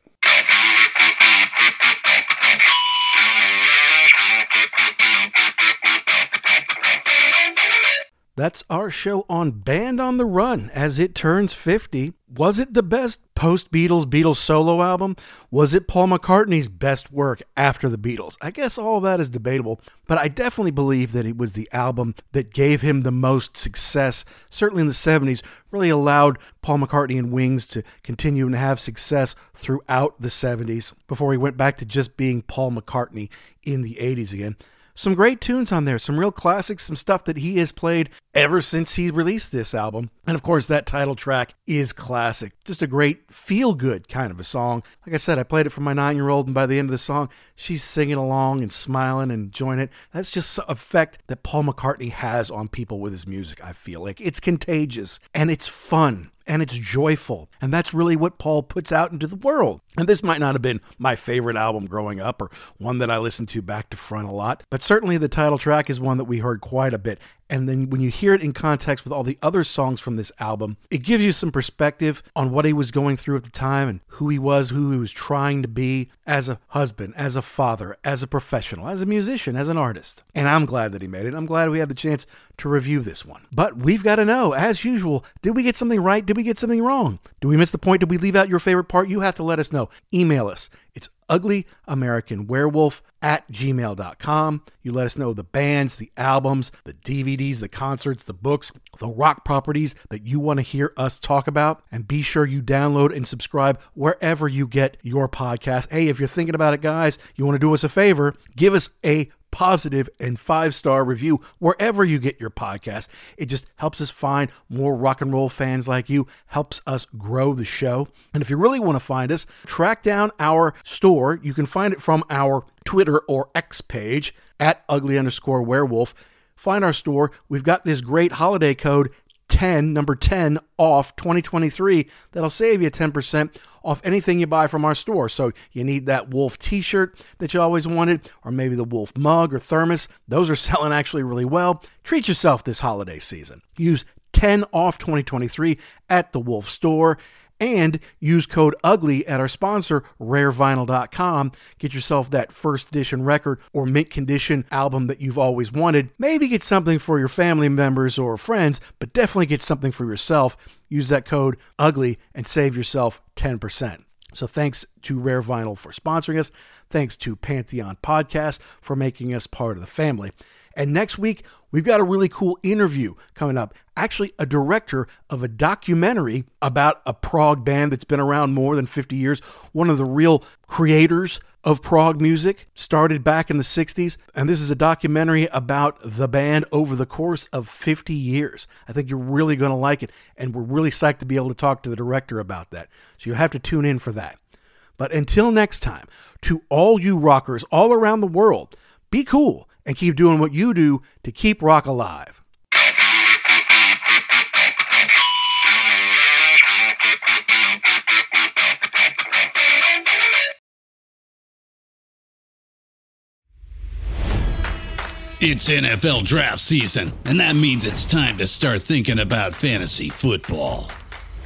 S1: That's our show on Band on the Run as it turns 50. Was it the best post Beatles Beatles solo album? Was it Paul McCartney's best work after the Beatles? I guess all that is debatable, but I definitely believe that it was the album that gave him the most success, certainly in the 70s, really allowed Paul McCartney and Wings to continue and have success throughout the 70s before he went back to just being Paul McCartney in the 80s again. Some great tunes on there, some real classics, some stuff that he has played ever since he released this album. And of course, that title track is classic. Just a great feel good kind of a song. Like I said, I played it for my nine year old, and by the end of the song, she's singing along and smiling and enjoying it. That's just effect that Paul McCartney has on people with his music, I feel like. It's contagious and it's fun and it's joyful. And that's really what Paul puts out into the world. And this might not have been my favorite album growing up or one that I listened to back to front a lot, but certainly the title track is one that we heard quite a bit. And then when you hear it in context with all the other songs from this album, it gives you some perspective on what he was going through at the time and who he was, who he was trying to be as a husband, as a father, as a professional, as a musician, as an artist. And I'm glad that he made it. I'm glad we had the chance to review this one. But we've got to know, as usual, did we get something right? Did we get something wrong? Do we miss the point? Did we leave out your favorite part? You have to let us know. Email us. It's uglyamericanwerewolf at gmail.com. You let us know the bands, the albums, the DVDs, the concerts, the books, the rock properties that you want to hear us talk about. And be sure you download and subscribe wherever you get your podcast. Hey, if you're thinking about it, guys, you want to do us a favor, give us a positive and five star review wherever you get your podcast. It just helps us find more rock and roll fans like you, helps us grow the show. And if you really want to find us, track down our store. You can find it from our Twitter or X page at ugly underscore werewolf. Find our store. We've got this great holiday code 10, number 10 off 2023 that'll save you 10% off anything you buy from our store. So you need that wolf t-shirt that you always wanted or maybe the wolf mug or thermos. Those are selling actually really well. Treat yourself this holiday season. Use 10 off 2023 at the wolf store and use code ugly at our sponsor rarevinyl.com get yourself that first edition record or mint condition album that you've always wanted maybe get something for your family members or friends but definitely get something for yourself use that code ugly and save yourself 10% so thanks to Rare Vinyl for sponsoring us. Thanks to Pantheon Podcast for making us part of the family. And next week, we've got a really cool interview coming up. Actually, a director of a documentary about a prog band that's been around more than 50 years, one of the real creators of prog music, started back in the 60s. And this is a documentary about the band over the course of 50 years. I think you're really going to like it. And we're really psyched to be able to talk to the director about that. So you have to tune in for that. But until next time, to all you rockers all around the world, be cool and keep doing what you do to keep rock alive.
S10: It's NFL draft season, and that means it's time to start thinking about fantasy football.